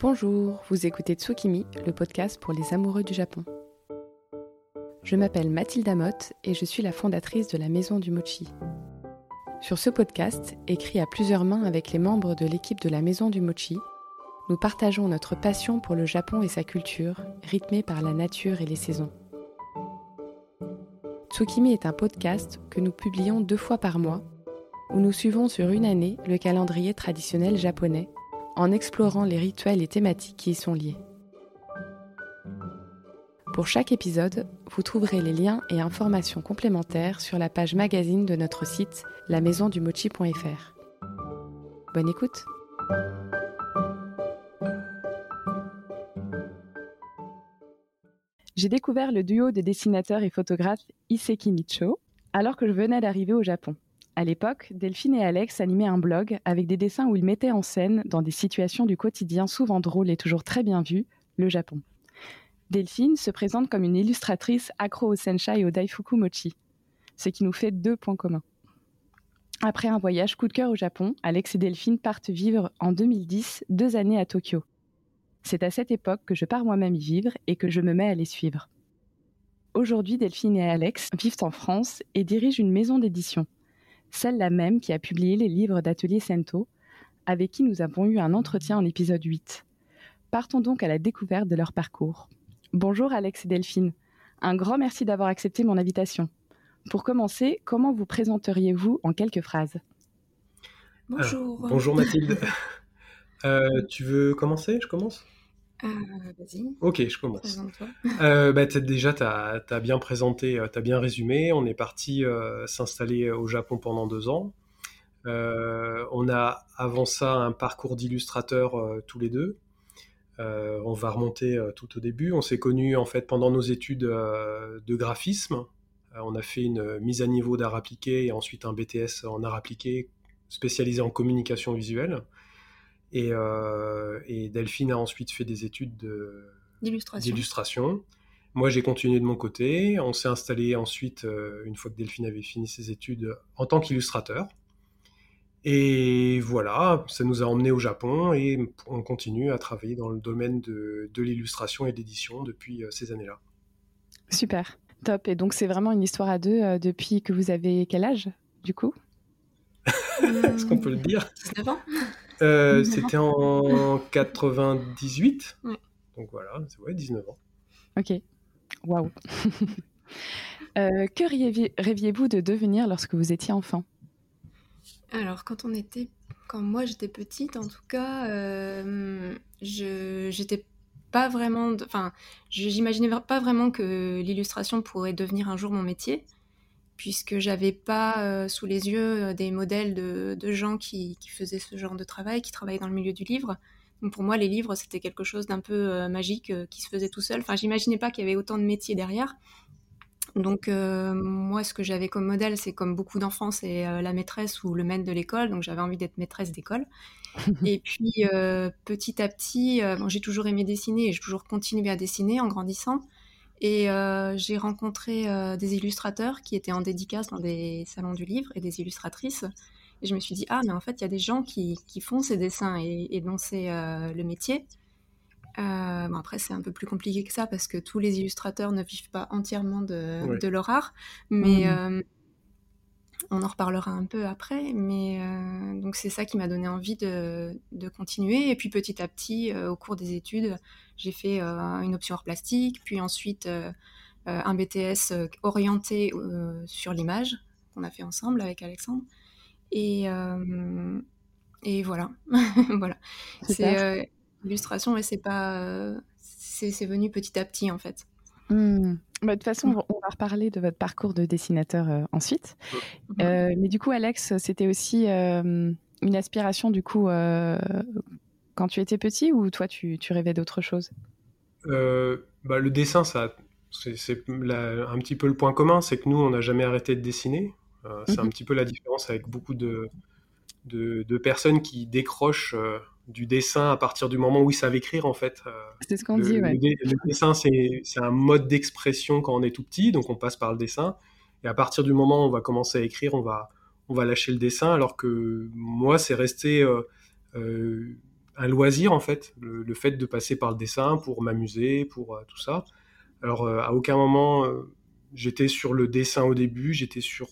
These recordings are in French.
Bonjour, vous écoutez Tsukimi, le podcast pour les amoureux du Japon. Je m'appelle Mathilde Motte et je suis la fondatrice de la Maison du Mochi. Sur ce podcast, écrit à plusieurs mains avec les membres de l'équipe de la Maison du Mochi, nous partageons notre passion pour le Japon et sa culture, rythmée par la nature et les saisons. Tsukimi est un podcast que nous publions deux fois par mois, où nous suivons sur une année le calendrier traditionnel japonais en explorant les rituels et thématiques qui y sont liés. Pour chaque épisode, vous trouverez les liens et informations complémentaires sur la page magazine de notre site lamaisondumochi.fr. Bonne écoute J'ai découvert le duo des dessinateurs et photographes Iseki Micho alors que je venais d'arriver au Japon. À l'époque, Delphine et Alex animaient un blog avec des dessins où ils mettaient en scène, dans des situations du quotidien souvent drôles et toujours très bien vues, le Japon. Delphine se présente comme une illustratrice accro au senshai et au daifuku mochi, ce qui nous fait deux points communs. Après un voyage coup de cœur au Japon, Alex et Delphine partent vivre en 2010 deux années à Tokyo. C'est à cette époque que je pars moi-même y vivre et que je me mets à les suivre. Aujourd'hui, Delphine et Alex vivent en France et dirigent une maison d'édition celle-là même qui a publié les livres d'Atelier Sento, avec qui nous avons eu un entretien en épisode 8. Partons donc à la découverte de leur parcours. Bonjour Alex et Delphine. Un grand merci d'avoir accepté mon invitation. Pour commencer, comment vous présenteriez-vous en quelques phrases? Bonjour. bonjour Mathilde. Euh, tu veux commencer? Je commence? Euh, vas-y. Ok, je commence. Euh, bah, déjà, tu as, bien présenté, euh, tu as bien résumé. On est parti s'installer au Japon pendant deux ans. on a avant ça un parcours d'illustrateur tous les deux. on va remonter tout au début. On s'est connus en fait pendant nos études de graphisme. on a fait une mise à niveau d'art appliqué et ensuite un BTS en art appliqué spécialisé en communication visuelle. Euh, et, Delphine a ensuite fait des études d'illustration. Moi, j'ai continué de mon côté. On s'est installé ensuite, euh, une fois que Delphine avait fini ses études, en tant qu'illustrateur. Et voilà, ça nous a emmenés au Japon et on continue à travailler dans le domaine de, l'illustration et d'édition depuis euh, ces années-là. Super, top. Et donc, c'est vraiment une histoire à deux depuis que vous avez quel âge, du coup? Est-ce qu'on peut le dire? 19 ans? Euh, c'était en 98. Donc voilà, c'est ouais, 19 ans. Ok. Waouh. Euh, que rêviez-vous de devenir lorsque vous étiez enfant? Alors, quand on était, quand moi j'étais petite, en tout cas, euh, je j'étais pas vraiment, enfin, j'imaginais pas vraiment que l'illustration pourrait devenir un jour mon métier puisque j'avais pas euh, sous les yeux euh, des modèles de, gens qui, faisaient ce genre de travail, qui travaillaient dans le milieu du livre. Donc pour moi, les livres, c'était quelque chose d'un peu euh, magique qui se faisait tout seul. Enfin, j'imaginais pas qu'il y avait autant de métiers derrière. Donc moi, ce que j'avais comme modèle, c'est comme beaucoup d'enfants, c'est la maîtresse ou le maître de l'école. Donc j'avais envie d'être maîtresse d'école. et puis petit à petit, j'ai toujours aimé dessiner et j'ai toujours continué à dessiner en grandissant. Et euh, j'ai rencontré euh, des illustrateurs qui étaient en dédicace dans des salons du livre et des illustratrices. Et je me suis dit, ah, mais en fait, il y a des gens qui, qui font ces dessins et, dont c'est euh, le métier. bon, après, c'est un peu plus compliqué que ça parce que tous les illustrateurs ne vivent pas entièrement de, de leur art. Mais mmh on en reparlera un peu après, mais donc c'est ça qui m'a donné envie de, continuer. Et puis petit à petit, au cours des études, j'ai fait euh, une option hors plastique, puis ensuite un BTS orienté sur l'image qu'on a fait ensemble avec Alexandre. Et, et voilà, voilà. C'est illustration et c'est pas, c'est venu petit à petit en fait. Mmh. Bah, de toute façon, mmh. on va reparler de votre parcours de dessinateur euh, ensuite. Mmh. Euh, mais du coup, Alex, c'était aussi euh, une aspiration du coup quand tu étais petit ou toi, tu, rêvais d'autre chose? Bah, Le dessin, ça, c'est un petit peu le point commun, c'est que nous, on n'a jamais arrêté de dessiner. c'est un petit peu la différence avec beaucoup de, de personnes qui décrochent du dessin à partir du moment où ils savent écrire en fait. Euh, c'est ce qu'on dit, ouais. Le, dessin, c'est un mode d'expression quand on est tout petit, donc on passe par le dessin. Et à partir du moment où on va commencer à écrire, on va, on va lâcher le dessin, alors que moi, c'est resté euh, euh, un loisir en fait, le, fait de passer par le dessin pour m'amuser, pour tout ça. Alors à aucun moment j'étais sur le dessin au début, j'étais sur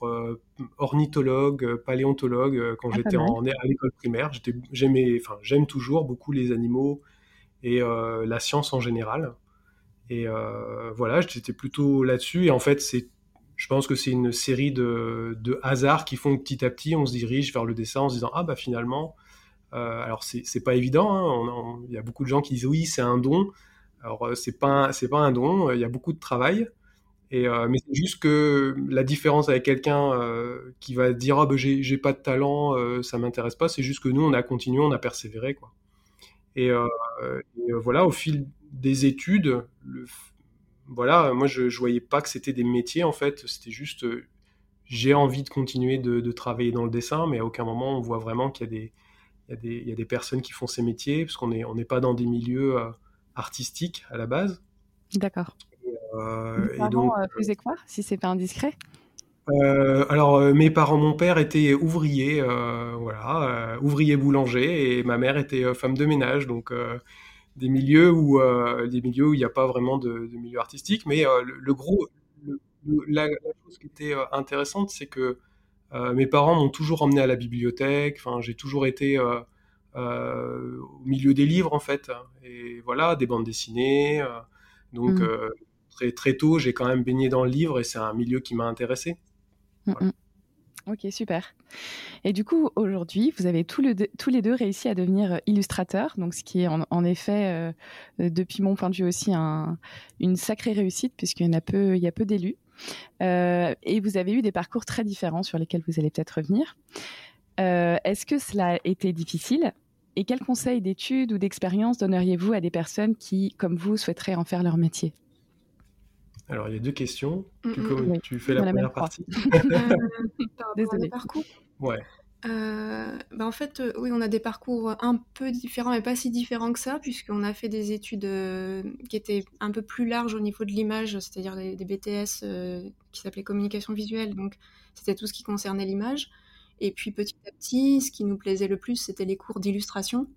ornithologue, paléontologue quand ah, j'étais en, à l'école primaire. J'aimais, enfin j'aime toujours beaucoup les animaux et la science en général. Et voilà, j'étais plutôt là-dessus. Et en fait, c'est je pense que c'est une série de, de, hasards qui font que petit à petit, on se dirige vers le dessin en se disant Ah, bah finalement, euh, alors c'est pas évident, hein, il y a beaucoup de gens qui disent Oui, c'est un don. Alors, euh, c'est pas, pas un don, il y a beaucoup de travail. Et, euh, mais c'est juste que la différence avec quelqu'un euh, qui va dire Ah, bah, j'ai pas de talent, euh, ça m'intéresse pas, c'est juste que nous, on a continué, on a persévéré. Quoi. Et, voilà, au fil des études, voilà, moi je, voyais pas que c'était des métiers en fait, c'était juste euh, j'ai envie de continuer de, travailler dans le dessin, mais à aucun moment on voit vraiment qu'il y, y, y, a des personnes qui font ces métiers, parce qu'on n'est on n'est pas dans des milieux euh, artistiques à la base. D'accord. Euh, et donc, euh, faisaient quoi, si c'est pas indiscret? Alors, mes parents, mon père était ouvrier, voilà, ouvrier boulanger, et ma mère était femme de ménage, donc des milieux où euh, des milieux où il n'y a pas vraiment de, milieu artistique. Mais euh, le, gros, la, chose qui était euh, intéressante, c'est que mes parents m'ont toujours emmené à la bibliothèque. Enfin, j'ai toujours été au milieu des livres en fait. Et voilà, des bandes dessinées. donc mmh. très très tôt, j'ai quand même baigné dans le livre et c'est un milieu qui m'a intéressé. Mmh, mmh. Ok, super. Et du coup, aujourd'hui, vous avez tous, les deux réussi à devenir euh, illustrateurs, donc ce qui est en, effet, euh, euh, depuis mon point de vue aussi, une sacrée réussite, puisqu'il y, en a peu, il y a peu d'élus. Et vous avez eu des parcours très différents sur lesquels vous allez peut-être revenir. Est-ce que cela a été difficile? Et quels conseils d'études ou d'expérience donneriez-vous à des personnes qui, comme vous, souhaiteraient en faire leur métier? Alors, il y a deux questions. Mm, tu, mm, tu fais la, première partie. Désolée. parcours? Ouais. Euh, bah en fait, euh, oui, on a des parcours un peu différents, mais pas si différents que ça, puisqu'on a fait des études euh, qui étaient un peu plus larges au niveau de l'image, c'est-à-dire des, BTS qui s'appelaient communication visuelle, donc c'était tout ce qui concernait l'image. Et puis petit à petit, ce qui nous plaisait le plus, c'était les cours d'illustration.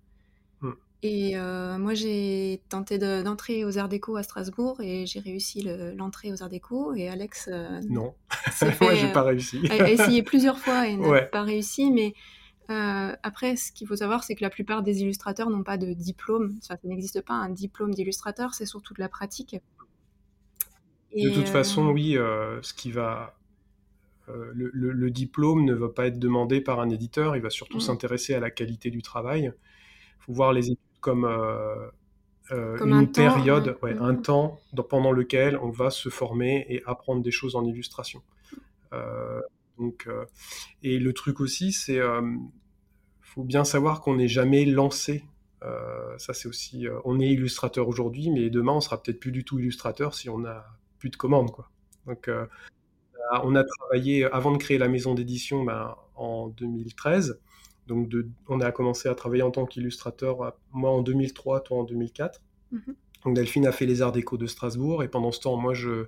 Et euh, moi, j'ai tenté d'entrer aux Arts Déco à Strasbourg et j'ai réussi l'entrée aux Arts Déco. Et Alex. Euh, non, moi, j'ai pas réussi. a, essayé plusieurs fois et n'a pas réussi. Mais euh, après, ce qu'il faut savoir, c'est que la plupart des illustrateurs n'ont pas de diplôme. ça n'existe pas un diplôme d'illustrateur, c'est surtout de la pratique. de toute façon, oui, ce qui va. Le, le, diplôme ne va pas être demandé par un éditeur, il va surtout mmh. s'intéresser à la qualité du travail. Il faut voir les études comme, euh, euh, une période, ouais, un mm-hmm. temps pendant lequel on va se former et apprendre des choses en illustration. Euh, donc, et le truc aussi, c'est faut bien savoir qu'on n'est jamais lancé. ça, c'est aussi, on est illustrateur aujourd'hui, mais demain, on sera peut-être plus du tout illustrateur si on n'a plus de commandes, quoi. Donc, on a travaillé avant de créer la maison d'édition ben, en 2013. Donc, on a commencé à travailler en tant qu'illustrateur, moi en 2003, toi en 2004. Mhm. Donc, Delphine a fait les Arts Déco de Strasbourg, et pendant ce temps, moi, je,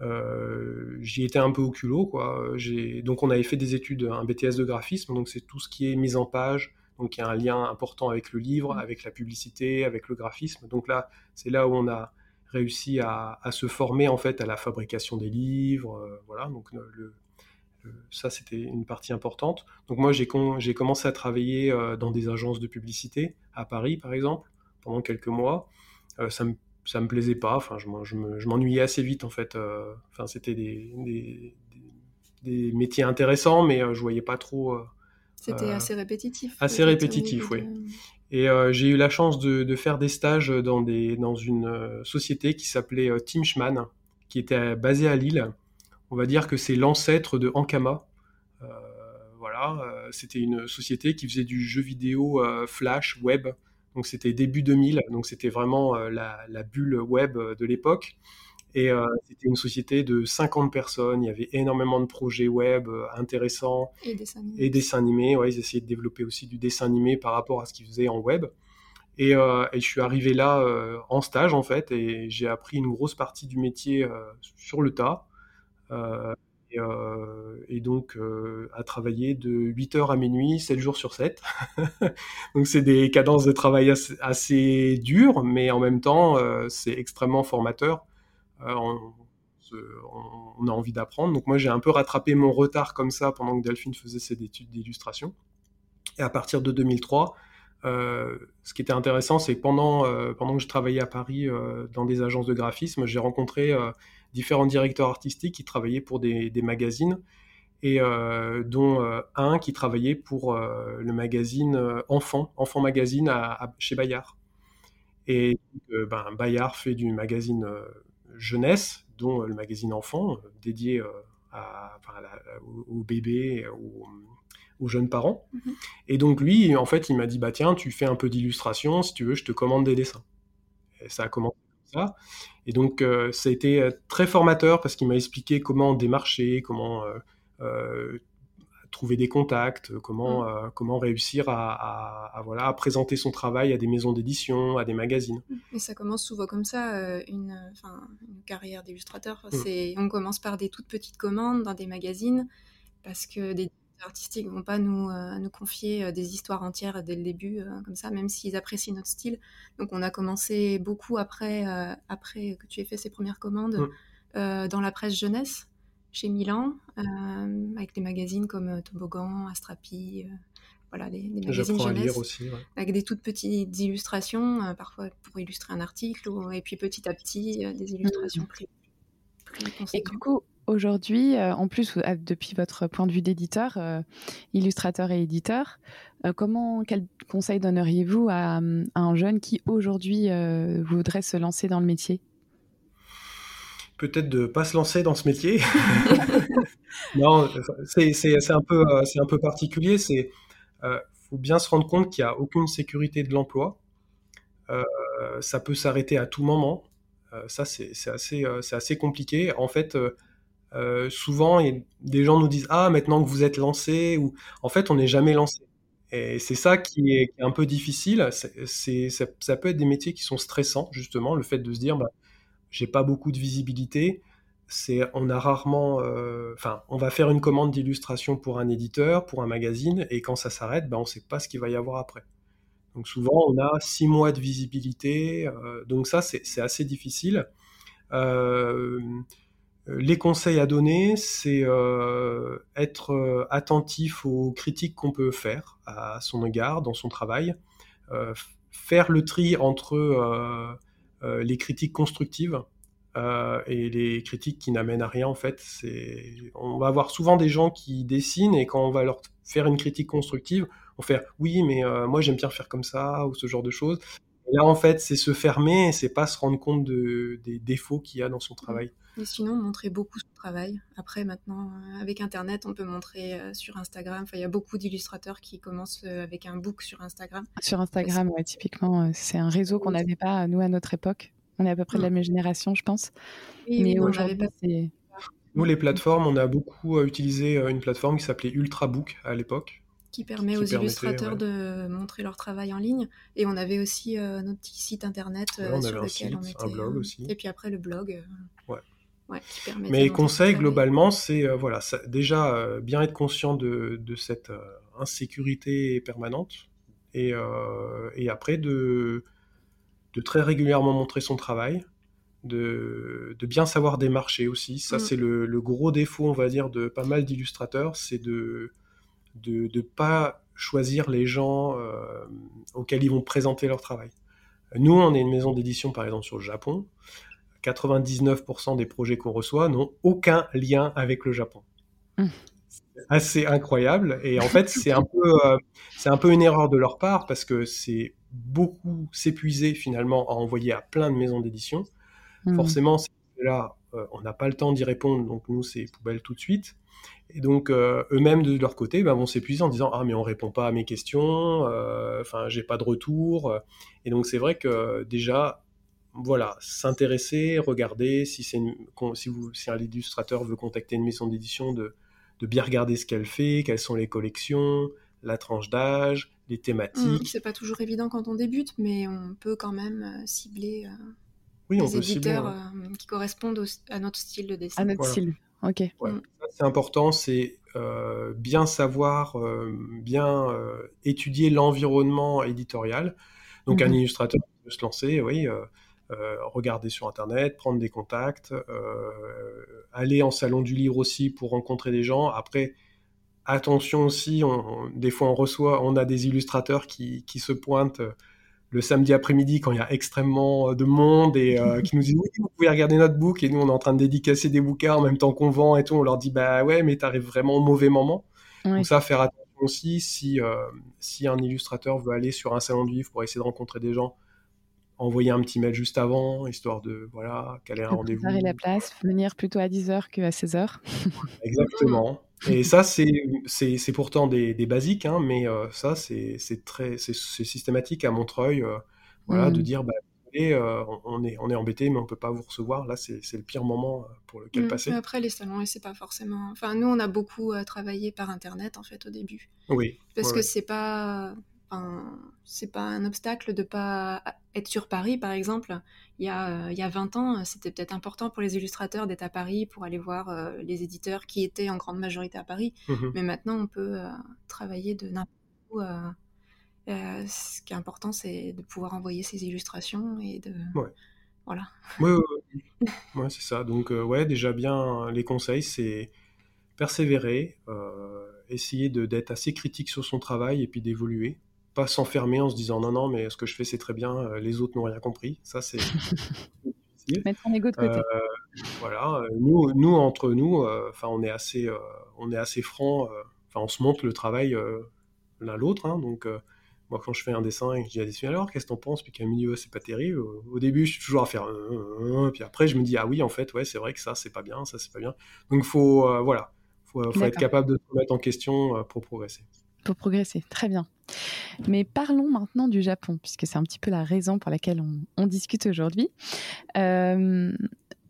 euh, j'y étais un peu au culot. Quoi. Donc, on avait fait des études, un BTS de graphisme, donc c'est tout ce qui est mise en page. Donc, il y a un lien important avec le livre, mhm. avec la publicité, avec le graphisme. Donc là, c'est là où on a réussi à, se former en fait à la fabrication des livres. Euh, voilà, donc le, ça, c'était une partie importante. Donc moi, j'ai commencé à travailler euh, dans des agences de publicité, à Paris par exemple, pendant quelques mois. Euh, ça me ça me plaisait pas. Enfin, je, m'ennuyais assez vite en fait. Euh, enfin, c'était des, des, métiers intéressants, mais je voyais pas trop. c'était assez répétitif. Assez répétitif, oui. Et j'ai eu la chance de, de, faire des stages dans, des, dans une société qui s'appelait Team Schman, qui était basée à Lille on va dire que c'est l'ancêtre de Ankama. Euh, voilà, euh, c'était une société qui faisait du jeu vidéo euh, flash web. Donc c'était début 2000, donc c'était vraiment la, bulle web de l'époque. Et c'était une société de 50 personnes. Il y avait énormément de projets web intéressants. Et dessins animés. Et dessins animés. Ouais, ils essayaient de développer aussi du dessin animé par rapport à ce qu'ils faisaient en web. Et, je suis arrivé là en stage, en fait, et j'ai appris une grosse partie du métier sur le tas. Euh, et, donc à travailler de 8h à minuit, 7 jours sur 7. donc c'est des cadences de travail assez, dures, mais en même temps c'est extrêmement formateur. On, a envie d'apprendre. Donc moi j'ai un peu rattrapé mon retard comme ça pendant que Delphine faisait ses études d'illustration. Et à partir de 2003, euh, ce qui était intéressant, c'est que pendant, euh, pendant que je travaillais à Paris euh, dans des agences de graphisme, j'ai rencontré différents directeurs artistiques qui travaillaient pour des, magazines, et dont un qui travaillait pour le magazine Enfant, Enfant Magazine à, chez Bayard. Et ben, Bayard fait du magazine jeunesse, dont le magazine Enfant, dédié à, aux, bébés, aux, aux jeunes parents. Mhm. Et donc lui, en fait, il m'a dit, bah tiens, tu fais un peu d'illustration, si tu veux, je te commande des dessins. Et ça a commencé comme ça. Et donc, euh, ça a été euh, très formateur parce qu'il m'a expliqué comment démarcher, comment euh, trouver des contacts, comment, mhm. comment réussir à, voilà, à présenter son travail à des maisons d'édition, à des magazines. Et ça commence souvent comme ça, une, une carrière d'illustrateur. c'est On commence par des toutes petites commandes dans des magazines parce que des artistiques vont pas nous, euh, nous confier euh, des histoires entières dès le début, euh, comme ça, même s'ils apprécient notre style. Donc on a commencé beaucoup après, après que tu aies fait ces premières commandes mm. dans la presse jeunesse, chez Milan, avec des magazines comme Toboggan, Astrapi, voilà, des, magazines jeunesse, aussi, avec des toutes petites illustrations, parfois pour illustrer un article, et puis petit à petit, des illustrations mm. plus, plus Et du coup, Aujourd'hui, euh, en plus, depuis votre point de vue d'éditeur, euh, illustrateur et éditeur, euh, comment, quel conseil donneriez-vous à, un jeune qui aujourd'hui voudrait se lancer dans le métier? Peut-être de pas se lancer dans ce métier. non, c'est un, peu, un peu particulier. Il faut bien se rendre compte qu'il n'y a aucune sécurité de l'emploi. ça peut s'arrêter à tout moment. ça, c'est assez, assez compliqué. En fait, euh, souvent, des gens nous disent Ah, maintenant que vous êtes lancé, ou en fait, on n'est jamais lancé. Et c'est ça qui est, un peu difficile. C'est, ça, peut être des métiers qui sont stressants, justement, le fait de se dire bah, J'ai pas beaucoup de visibilité. C'est, on a rarement, euh, enfin, on va faire une commande d'illustration pour un éditeur, pour un magazine, et quand ça s'arrête, bah, on sait pas ce qu'il va y avoir après. Donc souvent, on a six mois de visibilité. Euh, donc ça, c'est, assez difficile. Les conseils à donner, c'est euh, être euh, attentif aux critiques qu'on peut faire à son égard dans son travail, faire le tri entre les critiques constructives et les critiques qui n'amènent à rien. En fait, on va avoir souvent des gens qui dessinent et quand on va leur faire une critique constructive, on fait oui, mais moi j'aime bien faire comme ça ou ce genre de choses. Là, en fait, c'est se fermer et c'est pas se rendre compte des défauts qu'il y a dans son travail. Et sinon, montrer beaucoup son travail. Après, maintenant, euh, avec Internet, on peut montrer euh, sur Instagram. Enfin, il y a beaucoup d'illustrateurs qui commencent euh, avec un book sur Instagram. Sur Instagram, ouais, typiquement, c'est un réseau qu'on n'avait pas, nous, à notre époque. On est à peu près de la même génération, je pense. Mais aujourd'hui, c'est... Nous, les plateformes, on a beaucoup utilisé une plateforme qui s'appelait Ultrabook à l'époque, qui permet aux illustrateurs de montrer leur travail en ligne. Et on avait aussi notre petit site internet sur lequel on mettait. Un blog aussi. Et puis après le blog. ouais. Mais conseil globalement, c'est euh, voilà, déjà euh, bien être conscient de, cette euh, insécurité permanente et, et après de, de, très régulièrement montrer son travail, de, de bien savoir démarcher aussi. Ça, mm. c'est le, le, gros défaut, on va dire, de pas mal d'illustrateurs, c'est de ne de, pas choisir les gens auxquels ils vont présenter leur travail. Nous, on est une maison d'édition, par exemple, sur le Japon. 99% des projets qu'on reçoit n'ont aucun lien avec le Japon. Mmh. Assez incroyable. Et en fait, c'est un, peu, euh, c'est un peu une erreur de leur part parce que c'est beaucoup s'épuiser finalement à envoyer à plein de maisons d'édition. Mmh. Forcément, là, euh, on n'a pas le temps d'y répondre, donc nous, c'est poubelle tout de suite. Et donc, euh, eux-mêmes, de leur côté, ben, vont s'épuiser en disant Ah, mais on répond pas à mes questions, enfin, j'ai pas de retour. Et donc, c'est vrai que déjà, voilà, s'intéresser, regarder, si, c'est si, vous, si un illustrateur veut contacter une maison d'édition, de, bien regarder ce qu'elle fait, quelles sont les collections, la tranche d'âge, les thématiques. Mmh, c'est pas toujours évident quand on débute, mais on peut quand même euh, cibler euh, des éditeurs euh, qui correspondent à notre style de dessin. À notre style. Ok. Mm. c'est important, c'est bien savoir, bien étudier l'environnement éditorial. Donc un mhm. illustrateur peut se lancer, oui, regarder sur Internet, prendre des contacts, aller en salon du livre aussi pour rencontrer des gens. Après, attention aussi, des fois on reçoit, on a des illustrateurs qui, qui se pointent le samedi après-midi quand il y a extrêmement euh, de monde et euh, qui nous disent oui vous pouvez regarder notre book et nous on est en train de dédicacer des bouquins en même temps qu'on vend et tout. On leur dit bah ouais mais t'arrives vraiment au mauvais moment. Donc ça faire attention aussi si euh, si un illustrateur veut aller sur un salon du livre pour essayer de rencontrer des gens envoyer un petit mail juste avant histoire de voilà caler un rendez-vous la place venir plutôt à 10h que à 16h exactement et ça, c'est pourtant des, des basiques, hein, mais euh, ça, c'est très c'est systématique à Montreuil, euh, voilà, de mmh. dire, bah, euh, on, est, on est embêté, mais on peut pas vous recevoir. Là, c'est le pire moment pour lequel mmh. passer. Après, les salons, c'est pas forcément. Enfin, nous, on a beaucoup travaillé par Internet, en fait, au début. Oui. Parce que c'est pas c'est pas un obstacle de pas être sur Paris, par exemple. Il y a, euh, il y a 20 ans, c'était peut-être important pour les illustrateurs d'être à Paris pour aller voir euh, les éditeurs qui étaient en grande majorité à Paris. Mmh Mais maintenant, on peut euh, travailler de n'importe où. ce qui est important, c'est de pouvoir envoyer ses illustrations et de. Voilà. Oui, ouais, c'est ça. Donc, ouais, déjà bien, les conseils, c'est persévérer, essayer d'être assez critique sur son travail et puis d'évoluer pas s'enfermer en se disant non, non, mais ce que je fais, c'est très bien, euh, les autres n'ont rien compris. Ça, c'est Mettre son ego de côté. Euh, voilà, nous, nous, entre nous, euh, enfin, on est assez, on est assez franc. Enfin, on se montre le travail l'un l'autre. Hein, donc, moi, quand je fais un dessin et que je dis à alors, qu'est-ce que t'en penses? Puis me dit, c'est pas terrible. Au début, je suis toujours à faire. puis après, je me dis, ah oui, en fait, ouais, c'est vrai que ça, c'est pas bien, ça, c'est pas bien. Donc, faut, voilà, faut, faut être capable de se mettre en question pour progresser pour progresser. Très bien. Mais parlons maintenant du Japon, puisque c'est un petit peu la raison pour laquelle on, discute aujourd'hui. Euh,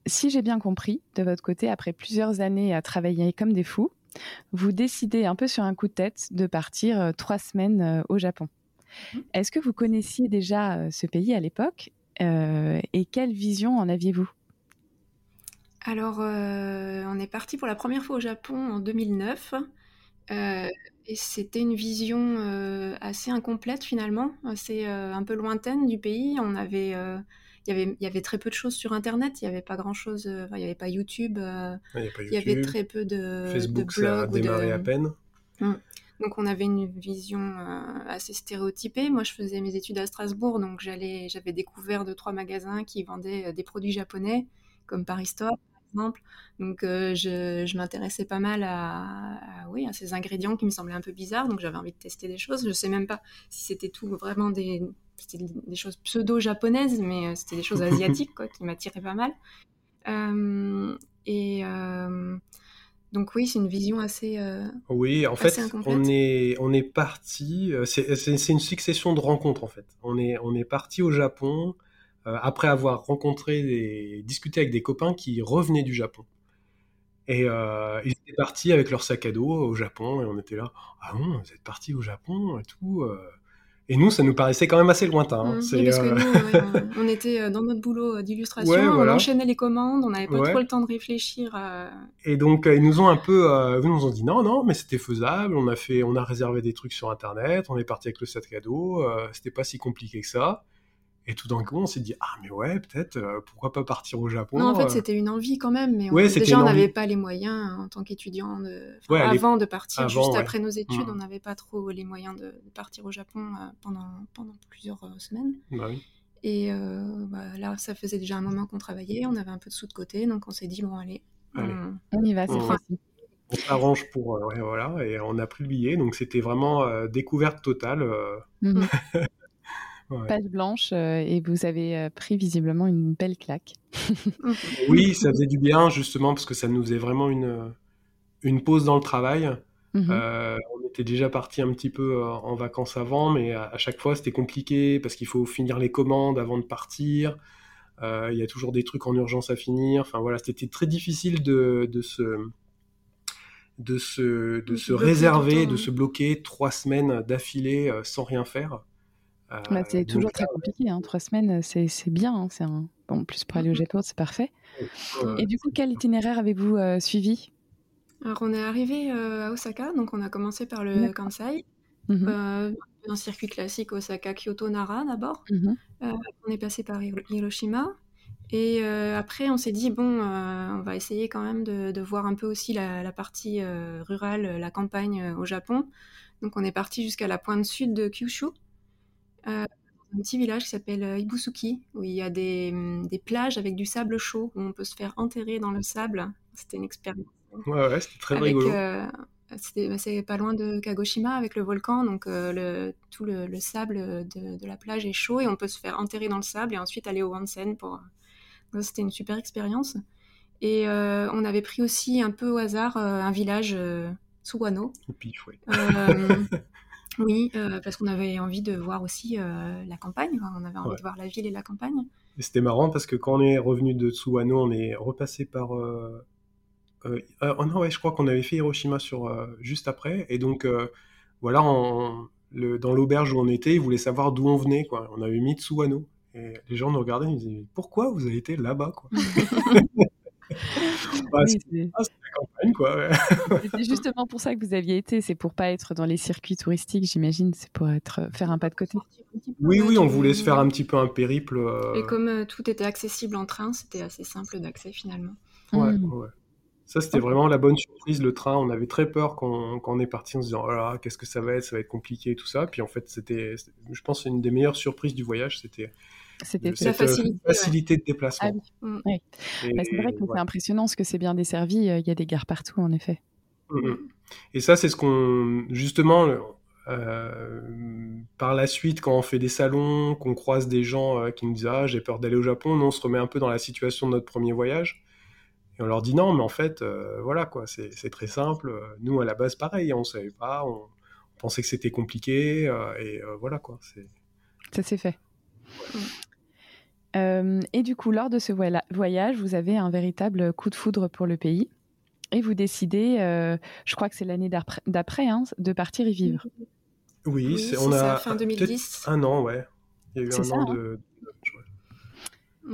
si j'ai bien compris, de votre côté, après plusieurs années à travailler comme des fous, vous décidez un peu sur un coup de tête de partir euh, trois semaines euh, au Japon. Mhm. Est-ce que vous connaissiez déjà ce pays à l'époque et quelle vision en aviez-vous? Alors, on est parti pour la première fois au Japon en 2009. Et c'était une vision euh, assez incomplète finalement, assez euh, un peu lointaine du pays. On avait, euh, il y avait, il y avait très peu de choses sur Internet. Il n'y avait pas grand chose. il n'y avait pas YouTube. il, y avait très peu de, Facebook, de blogs. Ça a démarré à peine. Mmh. Donc on avait une vision assez stéréotypée. Moi, je faisais mes études à Strasbourg, donc j'allais, j'avais découvert deux trois magasins qui vendaient des produits japonais, comme Paris Store exemple. Donc, euh, je, m'intéressais pas mal à, oui, à ces ingrédients qui me semblaient un peu bizarres. Donc, j'avais envie de tester des choses. Je sais même pas si c'était tout vraiment des, des choses pseudo-japonaises, mais euh, c'était des choses asiatiques quoi, qui m'attiraient pas mal. Euh, et donc oui, c'est une vision assez. oui, en fait, on est on est parti. C'est une succession de rencontres en fait. On est on est parti au Japon. Euh, après avoir rencontré et discuté avec des copains qui revenaient du Japon. Et euh, ils étaient partis avec leur sac à dos au Japon, et on était là, ah bon, vous êtes partis au Japon et tout. Euh. Et nous, ça nous paraissait quand même assez lointain. Hein. Mmh, parce que nous, on, était dans notre boulot d'illustration, on enchaînait les commandes, on n'avait pas trop le temps de réfléchir. Et donc, ils nous ont un peu, ils nous ont dit non, non, mais c'était faisable. On a fait, on a réservé des trucs sur Internet, on est parti avec le sac à dos, c'était pas si compliqué que ça. Et tout d'un coup, on s'est dit, ah, mais ouais, peut-être, euh, pourquoi pas partir au Japon Non, en fait, euh. c'était une envie quand même, mais déjà, on n'avait pas les moyens en tant qu'étudiant, de... avant de partir, juste après nos études, mmh. on n'avait pas trop les moyens de, partir au Japon euh, pendant, pendant plusieurs semaines. Bah oui. Et bah, là, ça faisait déjà un moment qu'on travaillait, on avait un peu de sous de côté, donc on s'est dit, bon, allez, On... y va, c'est parti. On s'arrange pour, voilà, et on a pris le billet, donc c'était vraiment découverte totale. Mmh. page blanche euh, et vous avez euh, pris visiblement une belle claque. oui, ça faisait du bien justement parce que ça nous faisait vraiment une, une pause dans le travail. Mhm. Euh, on était déjà parti un petit peu en vacances avant, mais à, chaque fois c'était compliqué parce qu'il faut finir les commandes avant de partir. Il y a toujours des trucs en urgence à finir. Enfin voilà, c'était très difficile de, de se de se, de se réserver, de se bloquer trois semaines d'affilée sans rien faire. Bah, c'est toujours très compliqué. Hein. Trois semaines, c'est bien. Hein. C'est un, bon, plus pour aller au Japon, c'est parfait. Et du coup, quel itinéraire avez-vous suivi? Alors, on est arrivé à Osaka, donc on a commencé par le Kansai. Mmh un circuit classique Osaka, Kyoto, Nara d'abord. Mmh on est passé par Hiroshima. Et après, on s'est dit, bon, on va essayer quand même de, voir un peu aussi la, partie rurale, la campagne au Japon. Donc on est parti jusqu'à la pointe sud de Kyushu, un petit village qui s'appelle Ibusuki, où il y a des, mmh, des, plages avec du sable chaud, où on peut se faire enterrer dans le sable. C'était une expérience. Ouais, ouais c'était très rigolo. Bah, c'est pas loin de Kagoshima avec le volcan, donc le, tout le, sable de, de, la plage est chaud et on peut se faire enterrer dans le sable et ensuite aller au onsen pour, c'était une super expérience. Et euh, on avait pris aussi un peu au hasard euh, un village euh, Suwano. oui, parce qu'on avait envie de voir aussi la campagne. On avait envie de voir la ville et la campagne. C'était marrant parce que quand on est revenu de Suwano, on est repassé par. oh non, ouais, je crois qu'on avait fait Hiroshima sur, juste après. Et donc, voilà, le, dans l'auberge où on était, ils voulaient savoir d'où on venait. Quoi. On avait mis Tsuwano. Et les gens nous regardaient et nous disaient Pourquoi vous avez été là-bas quoi? bah, c'est la campagne, quoi. c'est justement pour ça que vous aviez été. C'est pour pas être dans les circuits touristiques, j'imagine. C'est pour être faire un pas de côté. Oui, oui, on voulait se faire un petit peu un périple. Euh, et comme euh, tout était accessible en train, c'était assez simple d'accès finalement. Ouais, mmh. ouais. Ça, c'était vraiment la bonne surprise, le train. On avait très peur quand, quand on est parti en se disant, oh là, qu'est-ce que ça va être Ça va être compliqué et tout ça. Puis en fait, c'était, je pense, une des meilleures surprises du voyage. C'était c'était la facilité, de déplacement. Ah mm. bah, c'est vrai que c'est impressionnant ce que c'est bien desservi. Euh, il y a des gares partout, en effet. Mm, mm. Et ça, c'est ce qu'on. Justement, euh, par la suite, quand on fait des salons, qu'on croise des gens euh, qui nous disent Ah, j'ai peur d'aller au Japon, nous, on se remet un peu dans la situation de notre premier voyage. Et on leur dit non, mais en fait, voilà, quoi, c'est très simple. Nous, à la base, pareil, on ne savait pas, on, pensait que c'était compliqué, et voilà, quoi. Ça s'est fait. Euh, et du coup, lors de ce voyage, vous avez un véritable coup de foudre pour le pays et vous décidez, euh, je crois que c'est l'année d'après, hein, de partir y vivre. Oui, on a fin 2010. Un an, ouais. Il y a eu un an hein. de.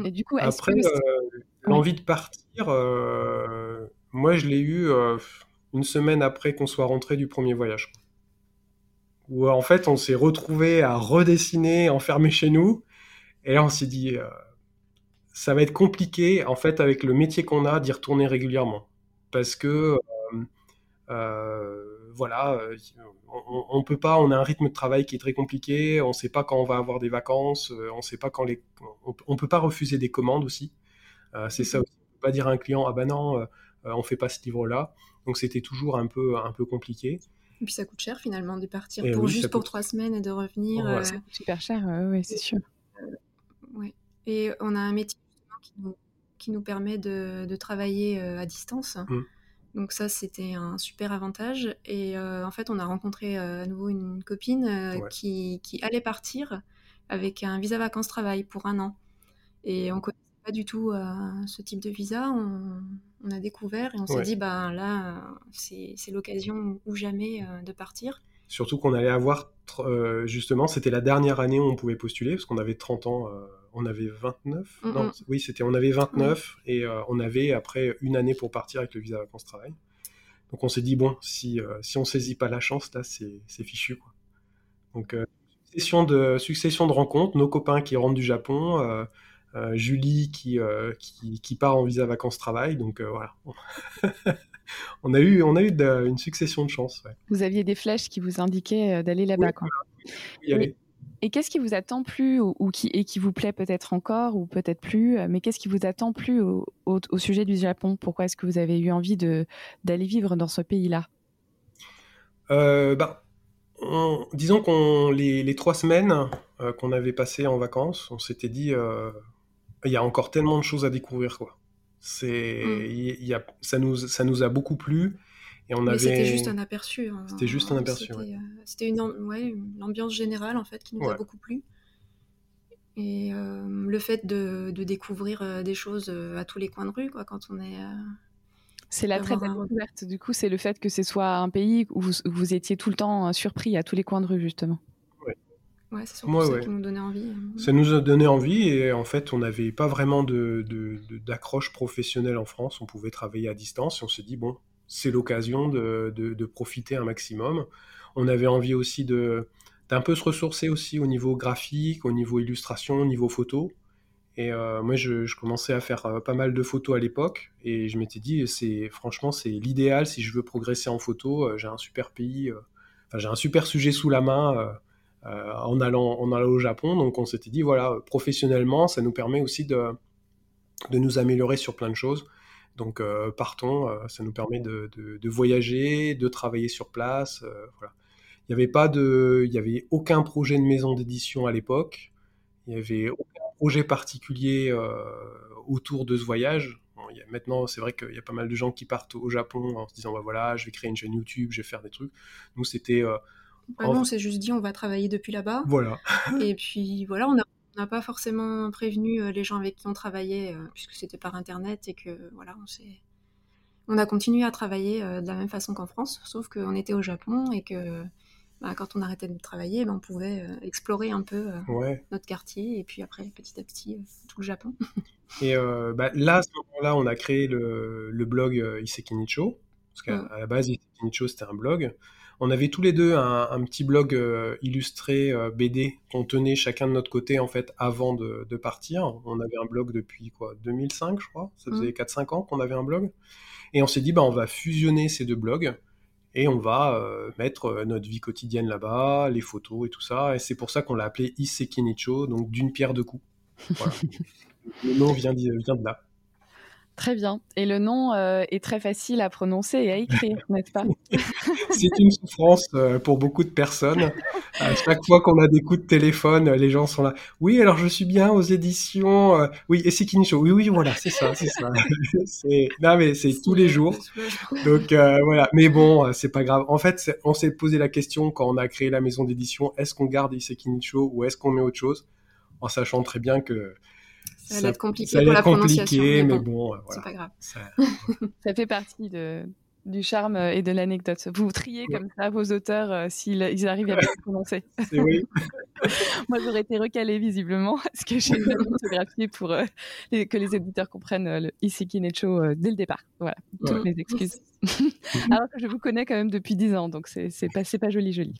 Et du coup, après, euh, l'envie de partir, moi, je l'ai eu une semaine après qu'on soit rentré du premier voyage. Où en fait, on s'est retrouvé à redessiner, enfermé chez nous et là, on s'est dit, euh, ça va être compliqué, en fait, avec le métier qu'on a, d'y retourner régulièrement. Parce que, euh, euh, voilà, on, ne peut pas, on a un rythme de travail qui est très compliqué, on ne sait pas quand on va avoir des vacances, on sait pas quand les, on, peut pas refuser des commandes aussi. c'est ça aussi. On peut pas dire à un client, ah ben non, on fait pas ce livre-là. Donc c'était toujours un peu, un peu compliqué. Et puis ça coûte cher finalement de partir pour juste pour trois semaines et de revenir. super cher, oui, c'est sûr. Et on a un métier qui nous, qui nous permet de, de travailler euh, à distance. Mmh. Donc ça, c'était un super avantage. Et euh, en fait, on a rencontré euh, à nouveau une copine qui, qui, allait partir avec un visa vacances-travail pour un an. Et on ne connaissait pas du tout ce type de visa. On, on a découvert et on s'est dit, ben là, c'est l'occasion ou jamais de partir. Surtout qu'on allait avoir, justement, c'était la dernière année où on pouvait postuler, parce qu'on avait 30 ans on avait 29. Non, oui, c'était on avait 29 et euh, on avait après une année pour partir avec le visa vacances travail. Donc on s'est dit bon, si euh, si on saisit pas la chance là, c'est fichu quoi. Donc euh, succession de succession de rencontres, nos copains qui rentrent du Japon, Julie qui, qui, part en visa vacances travail. Donc voilà. on a eu, on a eu une succession de chances. Vous aviez des flèches qui vous indiquaient d'aller là-bas. Oui, et qu'est-ce qui vous a tant plu ou, qui, et qui vous plaît peut-être encore ou peut-être plus, euh, mais qu'est-ce qui vous a tant plu au, sujet du Japon? Pourquoi est-ce que vous avez eu envie d'aller vivre dans ce pays-là? Euh, bah, Disons qu'on les, les, trois semaines euh, qu'on avait passées en vacances, on s'était dit il y a encore tellement de choses à découvrir. Quoi. C'est, mm. y a, ça, nous, ça nous a beaucoup plu. Mais c'était juste un aperçu. Hein. C'était juste un aperçu. C'était une, ouais, ambiance générale en fait qui nous a beaucoup plu. Et euh, le fait de, de découvrir euh, des choses euh, à tous les coins de rue, quoi, quand on est. c'est la très belle découverte. Du coup, c'est le fait que ce soit un pays où vous, étiez tout le temps surpris à tous les coins de rue, justement. ouais, c'est surtout ça qui nous donnait envie. Hein. Ça nous a donné envie et en fait, on n'avait pas vraiment d'accroche de, professionnelle en France. On pouvait travailler à distance et on s'est dit, bon, c'est l'occasion de, profiter un maximum. On avait envie aussi de d'un peu se ressourcer aussi au niveau graphique, au niveau illustration, au niveau photo. Et euh, moi, je, commençais à faire euh, pas mal de photos à l'époque, et je m'étais dit, c'est franchement, c'est l'idéal si je veux progresser en photo. Euh, j'ai un super pays, j'ai un super sujet sous la main en allant, en allant au Japon. Donc, on s'était dit, voilà, professionnellement, ça nous permet aussi de, de nous améliorer sur plein de choses. Donc, partons, ça nous permet de, de, voyager, de travailler sur place. voilà. Il n'y avait pas de, il y avait aucun projet de maison d'édition à l'époque. Il n'y avait aucun projet particulier euh, autour de ce voyage. maintenant, c'est vrai qu'il y a pas mal de gens qui partent au Japon en se disant bah, voilà, je vais créer une chaîne YouTube, je vais faire des trucs. Nous, c'était. Euh, bah non, on s'est juste dit on va travailler depuis là-bas. Voilà. Et puis voilà, on n'a pas forcément prévenu euh, les gens avec qui on travaillait, puisque c'était par internet et que voilà, on s'est. On a continué à travailler de la même façon qu'en France, sauf qu'on était au Japon et que bah, quand on arrêtait de travailler, bah, on pouvait euh, explorer un peu euh, notre quartier et puis après, petit à petit, euh, tout le Japon. et bah, là, à ce moment-là, on a créé le, blog Iseki Nicho, parce qu'à la base, Iseki Nicho, c'était un blog. On avait tous les deux un, petit blog illustré BD qu'on tenait chacun de notre côté en fait avant de, partir. On avait un blog depuis quoi 2005 je crois. Ça faisait 4-5 ans qu'on avait un blog. Et on s'est dit bah on va fusionner ces deux blogs et on va euh, mettre euh, notre vie quotidienne là-bas, les photos et tout ça. Et c'est pour ça qu'on l'a appelé Isekinicho, donc d'une pierre deux coups. le nom vient vient de là. Très bien. Et le nom euh, est très facile à prononcer et à écrire, n'est-ce pas? C'est une souffrance euh, pour beaucoup de personnes. À chaque fois qu'on a des coups de téléphone, les gens sont là. Oui, alors je suis bien aux éditions. Euh, oui, et c'est. Oui, oui, voilà, c'est ça, c'est ça. non, mais c'est tous les jours. Donc voilà. Mais bon, c'est pas grave. En fait, on s'est posé la question quand on a créé la maison d'édition est-ce qu'on garde Isekinicho ou est-ce qu'on met autre chose En sachant très bien que ça va être compliqué pour la prononciation. Mais, bon, c'est pas grave. Ça... fait partie de, du charme et de l'anecdote. Vous triez comme ça vos auteurs euh, s'ils ils arrivent à bien prononcer. Oui. Moi, j'aurais été recalée visiblement parce que j'ai une orthographié pour euh, que les éditeurs comprennent euh, le Isiki Necho dès le départ. Voilà, toutes mes excuses. Alors que je vous connais quand même depuis 10 ans, donc c'est pas, pas joli joli.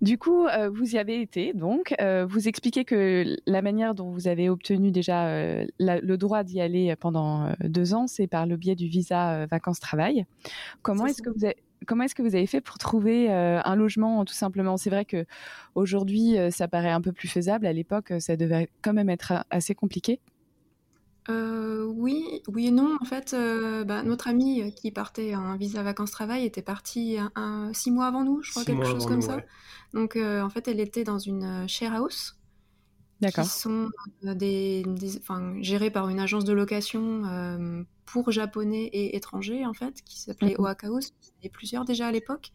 Du coup, euh, vous y avez été, donc, euh, vous expliquez que la manière dont vous avez obtenu déjà euh, le droit d'y aller pendant deux ans, c'est par le biais du visa vacances-travail. Comment est-ce que vous avez comment est-ce que vous avez fait pour trouver un logement tout simplement? C'est vrai que aujourd'hui, ça paraît un peu plus faisable. À l'époque, ça devait quand même être assez compliqué. Oui, oui et non. En fait, bah, notre ami qui partait en visa vacances-travail était parti un, six mois avant nous, je crois, quelque chose comme ça. Donc, euh, en fait, elle était dans une euh, share house. Qui sont euh, des, gérées par une agence de location pour japonais et étrangers, en fait, qui s'appelait mmh. Oaka House. Il y avait plusieurs déjà à l'époque.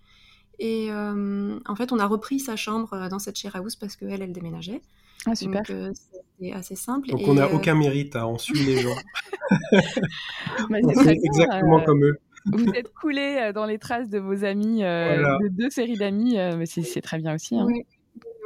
Et en fait, on a repris sa chambre dans cette share house parce qu'elle, elle déménageait. Ah, super. Donc, c'était assez simple. Donc, on n'a aucun mérite à en suivre les gens. Bah, c'est exactement comme eux vous êtes coulé euh, dans les traces de vos amis, euh, de deux séries d'amis, euh, mais c'est très bien aussi. Hein. Oui.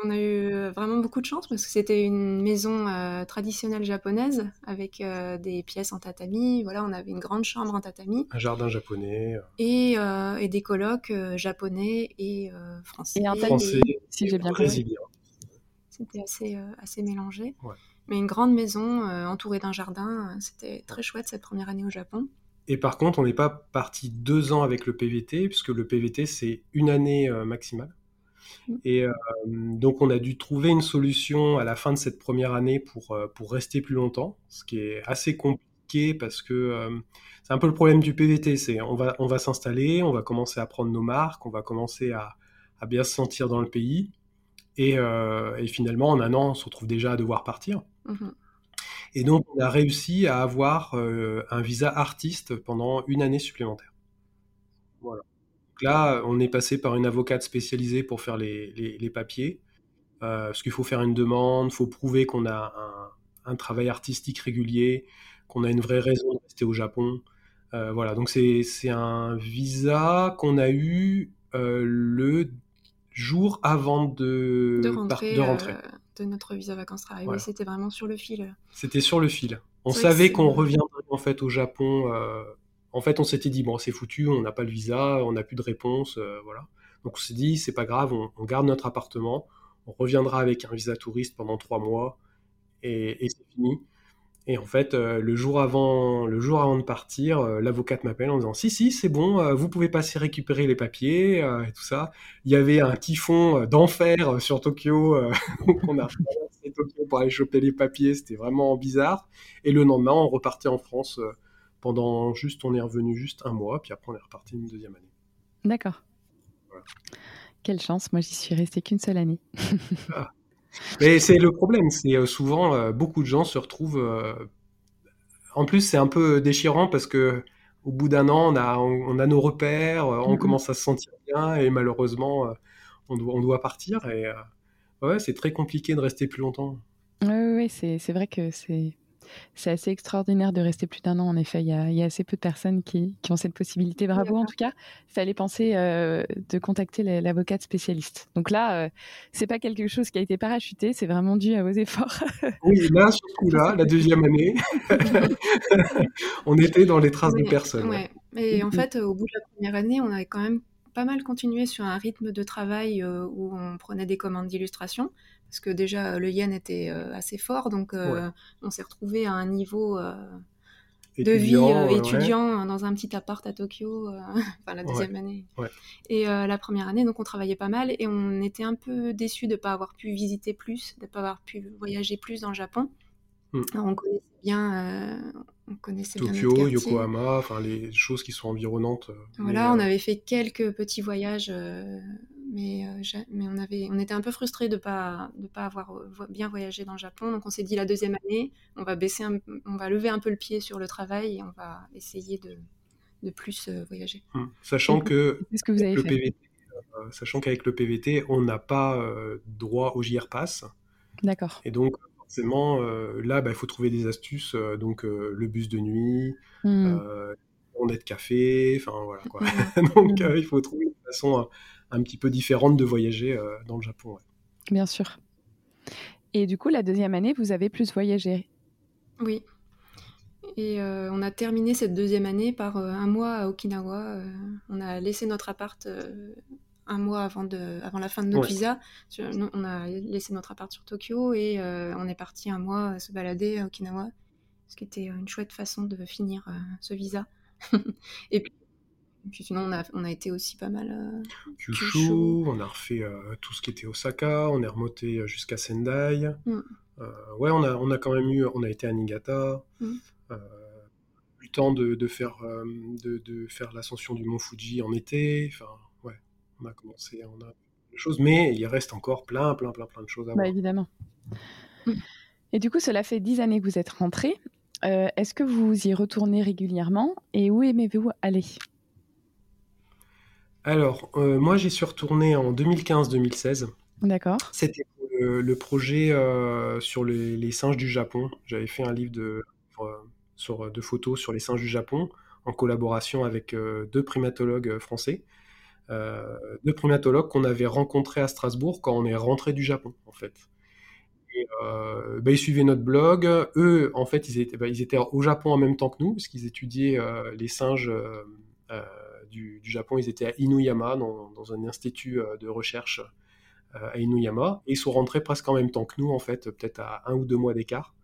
On a eu vraiment beaucoup de chance parce que c'était une maison traditionnelle japonaise avec des pièces en tatami. Voilà, on avait une grande chambre en tatami. Un jardin japonais. Et, et des colocs japonais et français. Et un français, si j'ai bien compris. C'était assez, assez mélangé. Mais une grande maison entourée d'un jardin. C'était très chouette cette première année au Japon. Et par contre, on n'est pas parti deux ans avec le PVT, puisque le PVT, c'est une année euh, maximale. Mm. Et euh, donc, on a dû trouver une solution à la fin de cette première année pour, euh, pour rester plus longtemps, ce qui est assez compliqué parce que c'est un peu le problème du PVT. C'est on va, on va s'installer, on va commencer à prendre nos marques, on va commencer à, à bien se sentir dans le pays. Et, et, finalement, en un an, on se retrouve déjà à devoir partir. Mm-hmm. Et donc, on a réussi à avoir euh, un visa artiste pendant une année supplémentaire. Voilà. Donc là, on est passé par une avocate spécialisée pour faire les, les, papiers. Euh, parce qu'il faut faire une demande, il faut prouver qu'on a un, un, travail artistique régulier, qu'on a une vraie raison de rester au Japon. Euh, voilà, donc c'est un visa qu'on a eu le jours avant de, de rentrer, de, rentrer. de notre visa vacances travail. Oui, c'était vraiment sur le fil. C'était sur le fil. On savait qu'on reviendrait en fait au Japon. en fait, on s'était dit bon, c'est foutu, on n'a pas le visa, on n'a plus de réponse, voilà. Donc on s'est dit c'est pas grave, on, garde notre appartement, on reviendra avec un visa touriste pendant trois mois et, et c'est fini. Et en fait, euh, le, jour avant, le jour avant de partir, euh, l'avocate m'appelle en disant Si, si, c'est bon, euh, vous pouvez passer récupérer les papiers et tout ça. Il y avait un typhon d'enfer sur Tokyo. on a traversé Tokyo pour aller choper les papiers. C'était vraiment bizarre. Et le lendemain, on repartait en France pendant juste, on est revenu juste un mois. Puis après, on est reparti une deuxième année. D'accord. Quelle chance, moi j'y suis restée qu'une seule année. Ah. Mais c'est le problème, c'est euh, souvent euh, beaucoup de gens se retrouvent. Euh, en plus, c'est un peu déchirant parce que au bout d'un an, on a, on, a nos repères, on mm-hmm. commence à se sentir bien et malheureusement, on doit, on doit partir. Et ouais, c'est très compliqué de rester plus longtemps. Oui, oui, c'est vrai que c'est c'est assez extraordinaire de rester plus d'un an. En effet, il y, a, assez peu de personnes qui, ont cette possibilité. Bravo, en tout cas. Il fallait penser euh, de contacter l'avocate spécialiste. Donc là, euh, c'est pas quelque chose qui a été parachuté, c'est vraiment dû à vos efforts. oui, là, sur ce coup-là, la deuxième année, on était dans les traces de personne. Ouais. Et en fait, au bout de la première année, on avait quand même pas mal continué sur un rythme de travail euh, où on prenait des commandes d'illustration parce que déjà le yen était euh, assez fort, donc euh, on s'est retrouvé à un niveau euh, de vie étudiant dans un petit appart à Tokyo, enfin la deuxième année. Et la première année, donc on travaillait pas mal et on était un peu déçus de ne pas avoir pu visiter plus, de ne pas avoir pu voyager plus dans le Japon. Hmm. on connaissait bien, on connaissait Tokyo, Yokohama, enfin les choses qui sont environnantes. Voilà, on avait fait quelques petits voyages mais, euh, mais on, avait, on était un peu frustrés de ne pas, de pas avoir euh, bien voyagé dans le Japon. Donc on s'est dit la deuxième année, on va, baisser on va lever un peu le pied sur le travail et on va essayer de, de plus euh, voyager. Hum. Sachant que, que vous avez le PVT, sachant qu'avec le PVT, on n'a pas droit au JR Pass. D'accord. Et donc forcément, là, bah, il faut trouver des astuces. donc le bus de nuit. Hum. On est de café, enfin voilà quoi. donc il faut trouver une façon un petit peu différente de voyager euh, dans le Japon. Bien sûr. Et du coup, la deuxième année, vous avez plus voyagé? Oui. Et euh, on a terminé cette deuxième année par euh, un mois à Okinawa. on a laissé notre appart un mois avant, de, avant la fin de notre visa. On a laissé notre appart sur Tokyo et on est parti un mois se balader à Okinawa, ce qui était une chouette façon de finir ce visa. et puis puis sinon, on a, on a été aussi pas mal. Euh, Kyushu, on a refait euh, tout ce qui était Osaka, on est remonté euh, jusqu'à Sendai. Mm. ouais, on a, on a quand même eu, on a été à Niigata. Mm. eu le temps de, de faire, de, de, faire l'ascension du mont Fuji en été. Enfin, ouais, on a commencé, on a des choses, mais il reste encore plein, plein, plein, plein de choses à bah, voir. Évidemment. Mm. Et du coup, cela fait dix années que vous êtes rentré. Est-ce que vous y retournez régulièrement et où aimez-vous aller? Alors, euh, moi, j'y suis retourné en 2015-2016. D'accord. C'était le, projet euh, sur les, singes du Japon. J'avais fait un livre de, euh, sur, de photos sur les singes du Japon en collaboration avec deux primatologues français. deux primatologues qu'on avait rencontrés à Strasbourg quand on est rentré du Japon, en fait. Et, bah, ils suivaient notre blog. Eux, en fait, ils étaient, bah, ils étaient au Japon en même temps que nous, parce qu'ils étudiaient les singes du, Japon. Ils étaient à Inuyama, dans, un institut euh, de recherche euh, à Inuyama. Ils sont rentrés presque en même temps que nous, en fait, peut-être à un ou deux mois d'écart.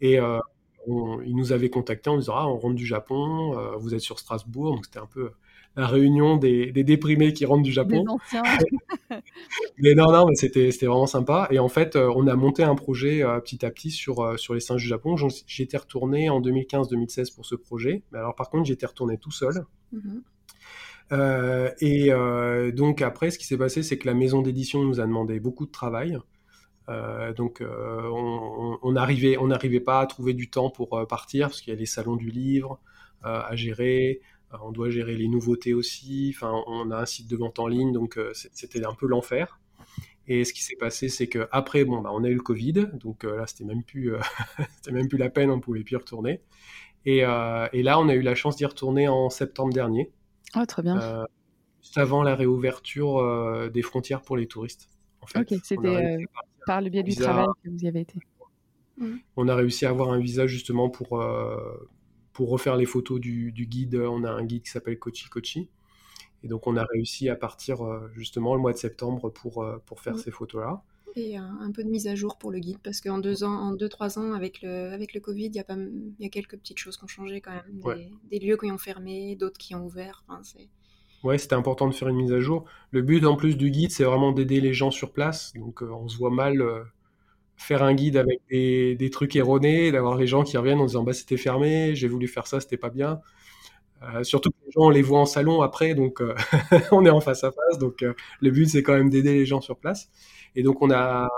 Et euh, ils nous avaient contactés en disant Ah, on rentre du Japon, vous êtes sur Strasbourg. Donc c'était un peu la réunion des, déprimés qui rentrent du Japon. mais non, non, mais c'était, vraiment sympa. Et en fait, on a monté un projet petit à petit sur, sur les singes du Japon. J'étais retourné en 2015-2016 pour ce projet. Mais alors, par contre, j'étais retourné tout seul. Euh, et euh, donc après, ce qui s'est passé, c'est que la maison d'édition nous a demandé beaucoup de travail. Euh, donc on n'arrivait on n'arrivait pas à trouver du temps pour partir parce qu'il y a les salons du livre à gérer, on doit gérer les nouveautés aussi. Enfin, on a un site de vente en ligne, donc c'était un peu l'enfer. Et ce qui s'est passé, c'est que après, bon, bah, on a eu le Covid, donc là, c'était même plus, c'était même plus la peine, on pouvait plus y retourner. Et, et, là, on a eu la chance d'y retourner en septembre dernier. Oh, très bien. Euh, juste avant la réouverture des frontières pour les touristes. En fait. Ok, c'était par le biais du travail que vous y avez été. Mmh. On a réussi à avoir un visa justement pour, pour refaire les photos du, guide. On a un guide qui s'appelle Kochi Kochi. Et donc on a réussi à partir justement le mois de septembre pour, pour faire ces photos-là. Et un, peu de mise à jour pour le guide, parce qu'en deux ans, en deux, trois ans, avec le, avec le Covid, il y, a pas, y a quelques petites choses qui ont changé quand même. Des, lieux qui ont fermé, d'autres qui ont ouvert. Enfin, ouais, c'était important de faire une mise à jour. Le but en plus du guide, c'est vraiment d'aider les gens sur place. Donc on se voit mal faire un guide avec des, trucs erronés, d'avoir les gens qui reviennent en disant bah c'était fermé, j'ai voulu faire ça, c'était pas bien. Euh, surtout que les gens on les voit en salon après, donc euh, on est en face à face. Donc euh, le but c'est quand même d'aider les gens sur place. Et donc on a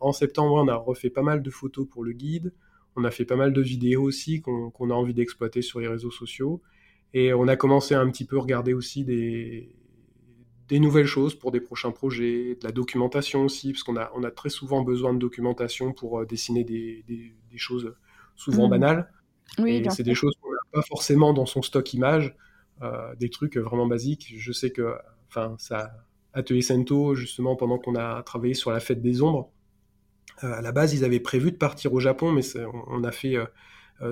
en septembre on a refait pas mal de photos pour le guide. On a fait pas mal de vidéos aussi qu'on a envie d'exploiter sur les réseaux sociaux. Et on a commencé à un petit peu regarder aussi des, des nouvelles choses pour des prochains projets, de la documentation aussi, parce qu'on a, on a très souvent besoin de documentation pour euh, dessiner des, des, choses souvent mmh. banales. Oui, c'est des choses qu'on n'a pas forcément dans son stock image, euh, des trucs vraiment basiques. Je sais que, enfin, ça, Atelier Sento, justement, pendant qu'on a travaillé sur la fête des ombres, euh, à la base, ils avaient prévu de partir au Japon, mais on, a fait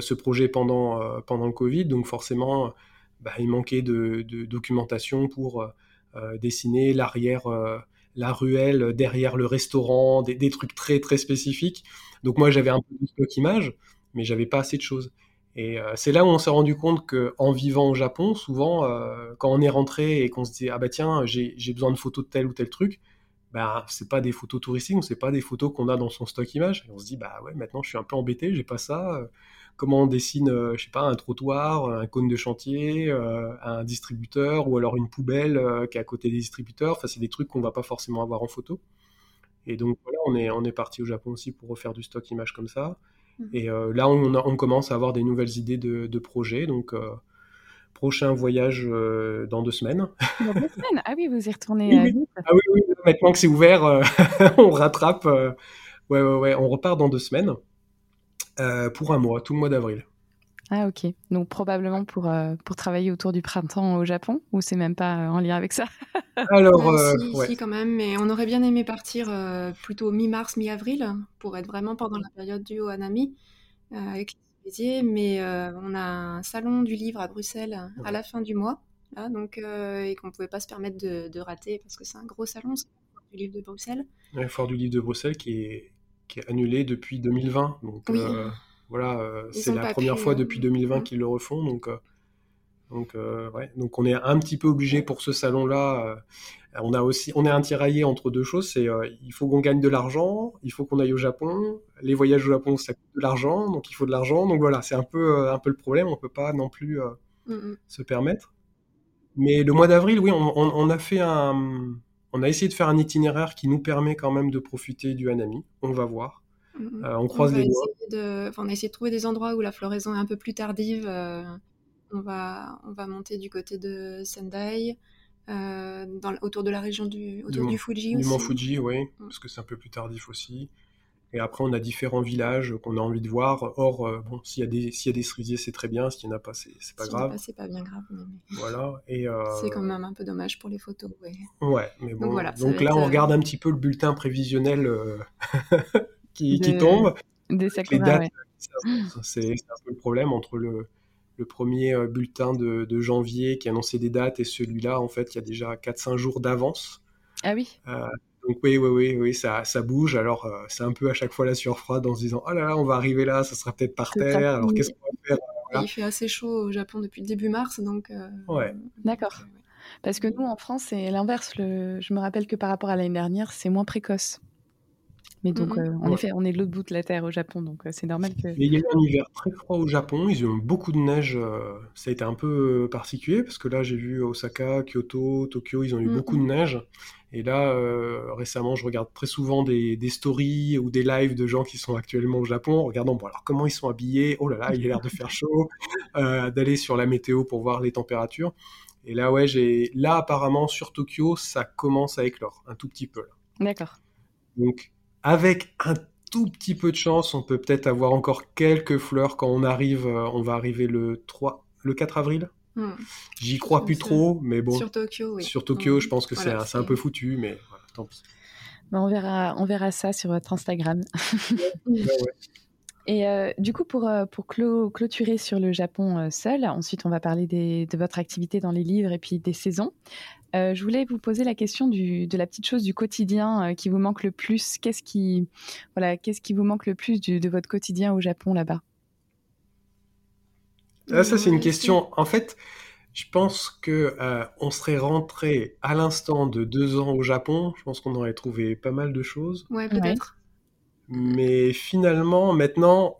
ce projet pendant, pendant le Covid, donc forcément, bah, il manquait de, de documentation pour euh, dessiner l'arrière, euh, la ruelle derrière le restaurant, des, trucs très très spécifiques. Donc moi j'avais un peu de stock image, mais j'avais pas assez de choses. Et euh, c'est là où on s'est rendu compte qu'en vivant au Japon, souvent, quand on est rentré et qu'on se dit ah bah tiens j'ai besoin de photos de tel ou tel truc, bah c'est pas des photos touristiques, c'est pas des photos qu'on a dans son stock image. Et on se dit bah ouais maintenant je suis un peu embêté, j'ai pas ça comment on dessine, euh, je sais pas, un trottoir, un cône de chantier, euh, un distributeur ou alors une poubelle euh, qui est à côté des distributeurs. Enfin, c'est des trucs qu'on va pas forcément avoir en photo. Et donc voilà, on est, on est parti au Japon aussi pour refaire du stock image comme ça. Mmh. Et là, on, on, commence à avoir des nouvelles idées de, de projets. Donc, prochain voyage dans deux semaines. Dans deux semaines Ah oui, vous y retournez oui. Ah oui, oui, maintenant que c'est ouvert, on rattrape. ouais, ouais, ouais, on repart dans deux semaines. Euh, pour un mois, tout le mois d'avril. Ah ok, donc probablement pour, euh, pour travailler autour du printemps au Japon, ou c'est même pas euh, en lien avec ça? Alors, si, quand même, mais on aurait bien aimé partir plutôt mi-mars, mi-avril, pour être vraiment pendant la période du Ohanami, avec les mais on a un salon du livre à Bruxelles à la fin du mois, là, donc, et qu'on ne pouvait pas se permettre de, rater, parce que c'est un gros salon, c'est le du livre de Bruxelles. Le Foire du livre de Bruxelles qui est qui est annulé depuis 2020. Donc euh, voilà, euh, c'est la première fois depuis 2020 qu'ils le refont. Donc, euh, donc, ouais. donc on est un petit peu obligé pour ce salon-là. on a aussi, on est un tiraillé entre deux choses. C'est il faut qu'on gagne de l'argent, il faut qu'on aille au Japon. Les voyages au Japon, ça coûte de l'argent, donc il faut de l'argent. Donc voilà, c'est un peu, un peu le problème. On peut pas non plus mm, mm. se permettre. Mais le mois d'avril, oui, on, on, a fait un, on a essayé de faire un itinéraire qui nous permet quand même de profiter du Hanami. On va voir. Mm-hmm. Euh, on croise les doigts. on a essayé de trouver des endroits où la floraison est un peu plus tardive. Euh, on, va, on va monter du côté de Sendai, euh, autour de la région du, autour du, Fuji du Mont Fuji, oui, mm. parce que c'est un peu plus tardif aussi. Et après, on a différents villages qu'on a envie de voir. Or, euh, bon, s'il y a des, s'il y a des cerisiers, c'est très bien. S'il n'y en a pas, c'est, c'est pas grave. c'est pas bien grave. Voilà. Et euh, c'est quand même un peu dommage pour les photos. Ouais, mais bon. Donc, voilà, Donc là, on euh, regarde un petit peu le bulletin prévisionnel qui, qui, tombe. Des les dates, c'est, un peu le problème entre le, le premier bulletin de, de, janvier qui annonçait des dates et celui-là, en fait, il y a déjà 4-5 jours d'avance. Ah oui. Donc oui, oui, oui, oui, ça, ça bouge. Alors euh, c'est un peu à chaque fois la surfroide en se disant oh là là, on va arriver là, ça sera peut-être par terre. Alors qu'est-ce qu'on va faire? Il fait assez chaud au Japon depuis le début mars, donc. Euh, ouais. D'accord. Parce que nous en France c'est l'inverse. Je me rappelle que par rapport à l'année dernière, c'est moins précoce. Mais donc, mhm. euh, en effet, on est de l'autre bout de la Terre au Japon, donc c'est normal que. il y a eu un hiver très froid au Japon, ils ont eu beaucoup de neige, ça a été un peu particulier, parce que là j'ai vu Osaka, Kyoto, Tokyo, ils ont eu beaucoup de neige. Et là, euh, récemment, je regarde très souvent des, stories ou des lives de gens qui sont actuellement au Japon, regardant bon alors comment ils sont habillés? Oh là là, il a l'air de faire chaud. Euh, d'aller sur la météo pour voir les températures. Et là, ouais, j'ai là apparemment sur Tokyo, ça commence à éclore un tout petit peu. D'accord. Donc, avec un tout petit peu de chance, on peut peut-être avoir encore quelques fleurs quand on arrive. Euh, on va arriver le 3, le 4 avril? Hmm. J'y crois plus trop, mais bon. Sur Tokyo, oui. Sur Tokyo, je pense que c'est un, peu foutu, mais tant pis. on, verra, on verra ça sur votre Instagram. Et euh, du coup, pour, euh, pour clôturer sur le Japon euh, seul, ensuite on va parler de votre activité dans les livres et puis des saisons. je voulais vous poser la question du, de la petite chose du quotidien qui vous manque le plus. Qu'est-ce qui, voilà, qu'est-ce qui vous manque le plus de votre quotidien au Japon là-bas? Ah, Ça, c'est une question. En fait, je pense que on serait rentré à l'instant de deux ans au Japon. Je pense qu'on aurait trouvé pas mal de choses. Ouais, peut-être. Mais finalement, maintenant,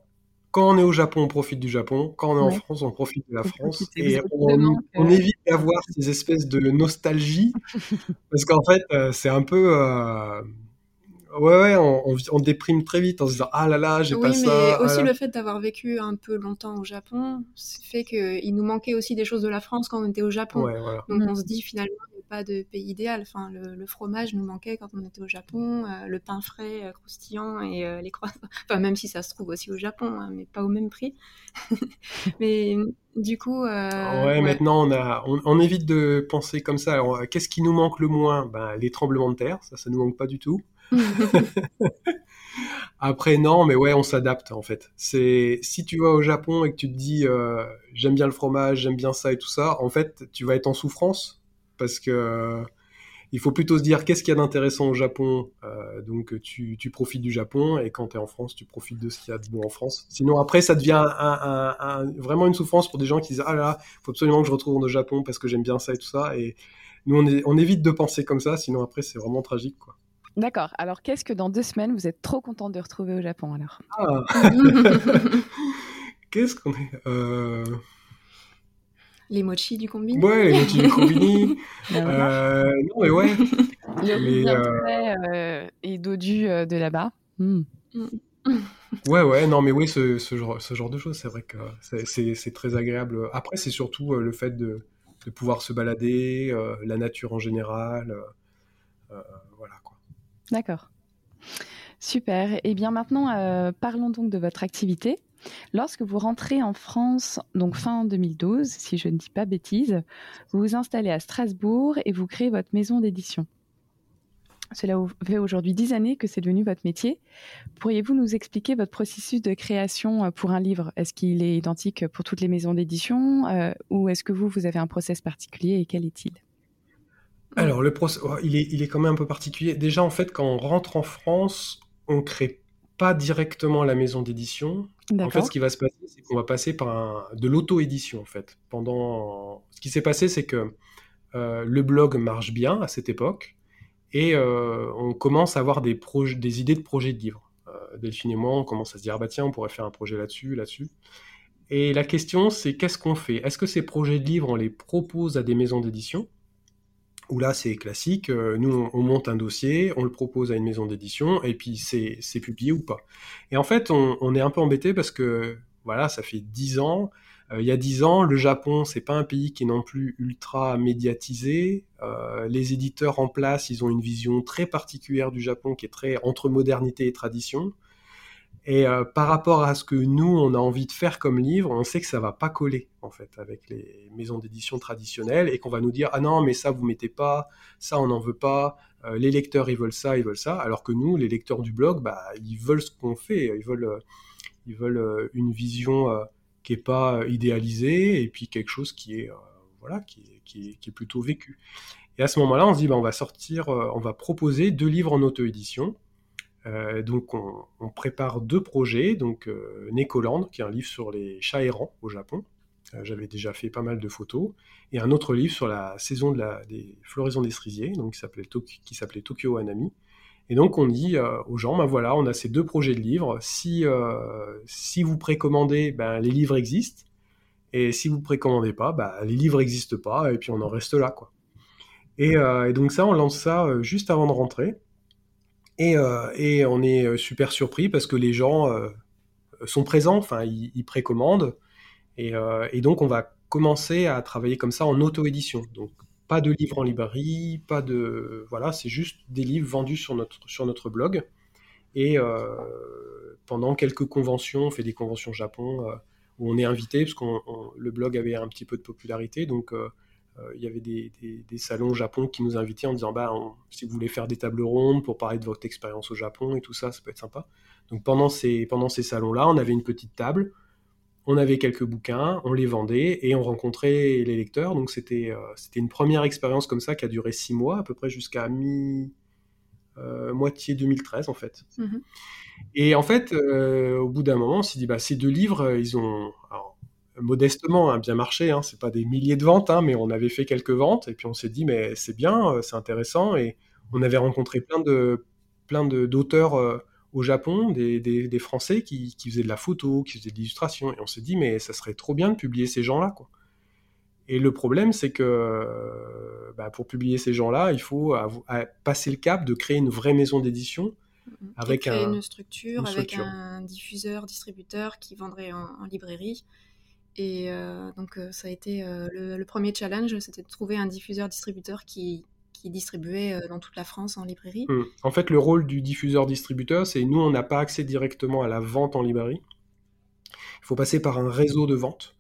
quand on est au Japon, on profite du Japon. Quand on est en France, on profite de la France. Et on, évite d'avoir ces espèces de nostalgie. parce qu'en fait, euh, c'est un peu. Euh, ouais, ouais, on, on, déprime très vite en se disant Ah là là, j'ai pas ça. Oui, mais ah aussi le fait d'avoir vécu un peu longtemps au Japon fait qu'il nous manquait aussi des choses de la France quand on était au Japon. Donc mm. on se dit finalement, pas de pays idéal. Enfin, le, fromage nous manquait quand on était au Japon, euh, le pain frais, euh, croustillant et euh, les croissants. Enfin, même si ça se trouve aussi au Japon, hein, mais pas au même prix. mais du coup. ouais, maintenant on a, on, évite de penser comme ça. qu'est-ce qui nous manque le moins? Ben, les tremblements de terre, ça, ça nous manque pas du tout. Après, non, mais ouais, on s'adapte en fait. C'est si tu vas au Japon et que tu te dis j'aime bien le fromage, j'aime bien ça et tout ça, en fait, tu vas être en souffrance parce que euh, il faut plutôt se dire qu'est-ce qu'il y a d'intéressant au Japon, euh, donc tu, profites du Japon, et quand tu es en France, tu profites de ce qu'il y a de bon en France. Sinon, après, ça devient vraiment une souffrance pour des gens qui disent Ah là, faut absolument que je retourne au Japon parce que j'aime bien ça et tout ça. Et nous, on, on évite de penser comme ça, sinon après, c'est vraiment tragique. quoi. D'accord. Alors, qu'est-ce que dans deux semaines, vous êtes trop content de retrouver au Japon alors? Ah. Qu'est-ce qu'on est, euh, les mochi du combini Ouais, les mochi du combini. euh, non, mais ouais. Le euh... euh et dodu euh, de là-bas. Hmm. ouais, ouais, non, mais oui, ce, ce, genre, ce genre de choses, c'est vrai que c'est très agréable. Après, c'est surtout euh, le fait de, de, pouvoir se balader, la nature en général. voilà. D'accord. Super. Et eh bien maintenant, parlons donc de votre activité. Lorsque vous rentrez en France, donc fin 2012, si je ne dis pas bêtise, vous vous installez à Strasbourg et vous créez votre maison d'édition. Cela fait aujourd'hui dix années que c'est devenu votre métier. Pourriez-vous nous expliquer votre processus de création euh, pour un livre? Est-ce qu'il est identique pour toutes les maisons d'édition euh, ou est-ce que vous, vous avez un process particulier et quel est-il? Alors, le process, oh, il, est, il est quand même un peu particulier. Déjà, en fait, quand on rentre en France, on crée pas directement la maison d'édition. En fait, ce qui va se passer, c'est qu'on va passer par de l'auto-édition, en fait. Pendant... Ce qui s'est passé, c'est que euh, le blog marche bien à cette époque, et euh, on commence à avoir des, des idées de projets de livres. Euh, Delphine et moi, on commence à se dire, ah bah tiens, on pourrait faire un projet là-dessus, là-dessus. Et la question, c'est qu'est-ce qu'on fait? Est-ce que ces projets de livres, on les propose à des maisons d'édition? Où là c'est classique, euh, nous on, monte un dossier, on le propose à une maison d'édition et puis c'est publié ou pas. Et en fait on, est un peu embêté parce que voilà, ça fait dix ans. Euh, il y a dix ans, le Japon, c'est pas un pays qui est non plus ultra médiatisé. Euh, les éditeurs en place, ils ont une vision très particulière du Japon qui est très entre modernité et tradition. Et euh, par rapport à ce que nous, on a envie de faire comme livre, on sait que ça va pas coller, en fait, avec les maisons d'édition traditionnelles et qu'on va nous dire, ah non, mais ça, vous mettez pas, ça, on n'en veut pas, euh, les lecteurs, ils veulent ça, ils veulent ça, alors que nous, les lecteurs du blog, bah, ils veulent ce qu'on fait, ils veulent, euh, ils veulent une vision qui est pas idéalisée et puis quelque chose qui est, voilà, qui qui, plutôt vécu. Et à ce moment-là, on se dit, bah, on va sortir, on va proposer deux livres en auto-édition euh, donc on, prépare deux projets, donc euh, Nekoland, qui est un livre sur les chats errants au Japon. Euh, j'avais déjà fait pas mal de photos. Et un autre livre sur la saison des floraisons des cerisiers, donc qui s'appelait, Tokyo Anami. Et donc on dit aux gens, ben voilà, on a ces deux projets de livres. Si, si vous précommandez, ben, les livres existent. Et si vous précommandez pas, ben, les livres n'existent pas. Et puis on en reste là. quoi. Et donc ça, on lance ça juste avant de rentrer. Euh, et, on est euh, super surpris parce que les gens euh, sont présents, enfin, ils, précommandent. Et, donc, on va commencer à travailler comme ça en auto-édition. Donc, pas de livres en librairie, pas de. Voilà, c'est juste des livres vendus sur notre, sur notre blog. Et pendant quelques conventions, on fait des conventions au Japon, où on est invité, parce que le blog avait un petit peu de popularité, donc il y avait des, salons au Japon qui nous invitaient en disant bah, si vous voulez faire des tables rondes pour parler de votre expérience au Japon et tout ça, ça peut être sympa. Donc pendant ces, pendant ces salons-là, on avait une petite table, on avait quelques bouquins, on les vendait et on rencontrait les lecteurs. Donc c'était c'était une première expérience comme ça qui a duré six mois, à peu près jusqu'à mi moitié 2013 en fait. Mmh et en fait, au bout d'un moment, on s'est dit bah, ces deux livres, ils ont modestement hein, bien marché. Hein, c'est pas des milliers de ventes, hein, mais on avait fait quelques ventes et puis on s'est dit mais c'est bien, euh, c'est intéressant et on avait rencontré plein de plein d'auteurs euh, au Japon, des, des, Français qui, qui, faisaient de la photo, qui faisaient de l'illustration et on s'est dit mais ça serait trop bien de publier ces gens-là quoi. Et le problème, c'est que euh, bah, pour publier ces gens-là, il faut passer le cap de créer une vraie maison d'édition mmh, avec une, structure, avec un diffuseur, distributeur qui vendrait en librairie et euh, donc, euh, ça a été euh, le, premier challenge, c'était de trouver un diffuseur-distributeur qui, distribuait dans toute la France en librairie. Mmh. En fait, le rôle du diffuseur-distributeur, c'est nous, on n'a pas accès directement à la vente en librairie. Il faut passer par un réseau de vente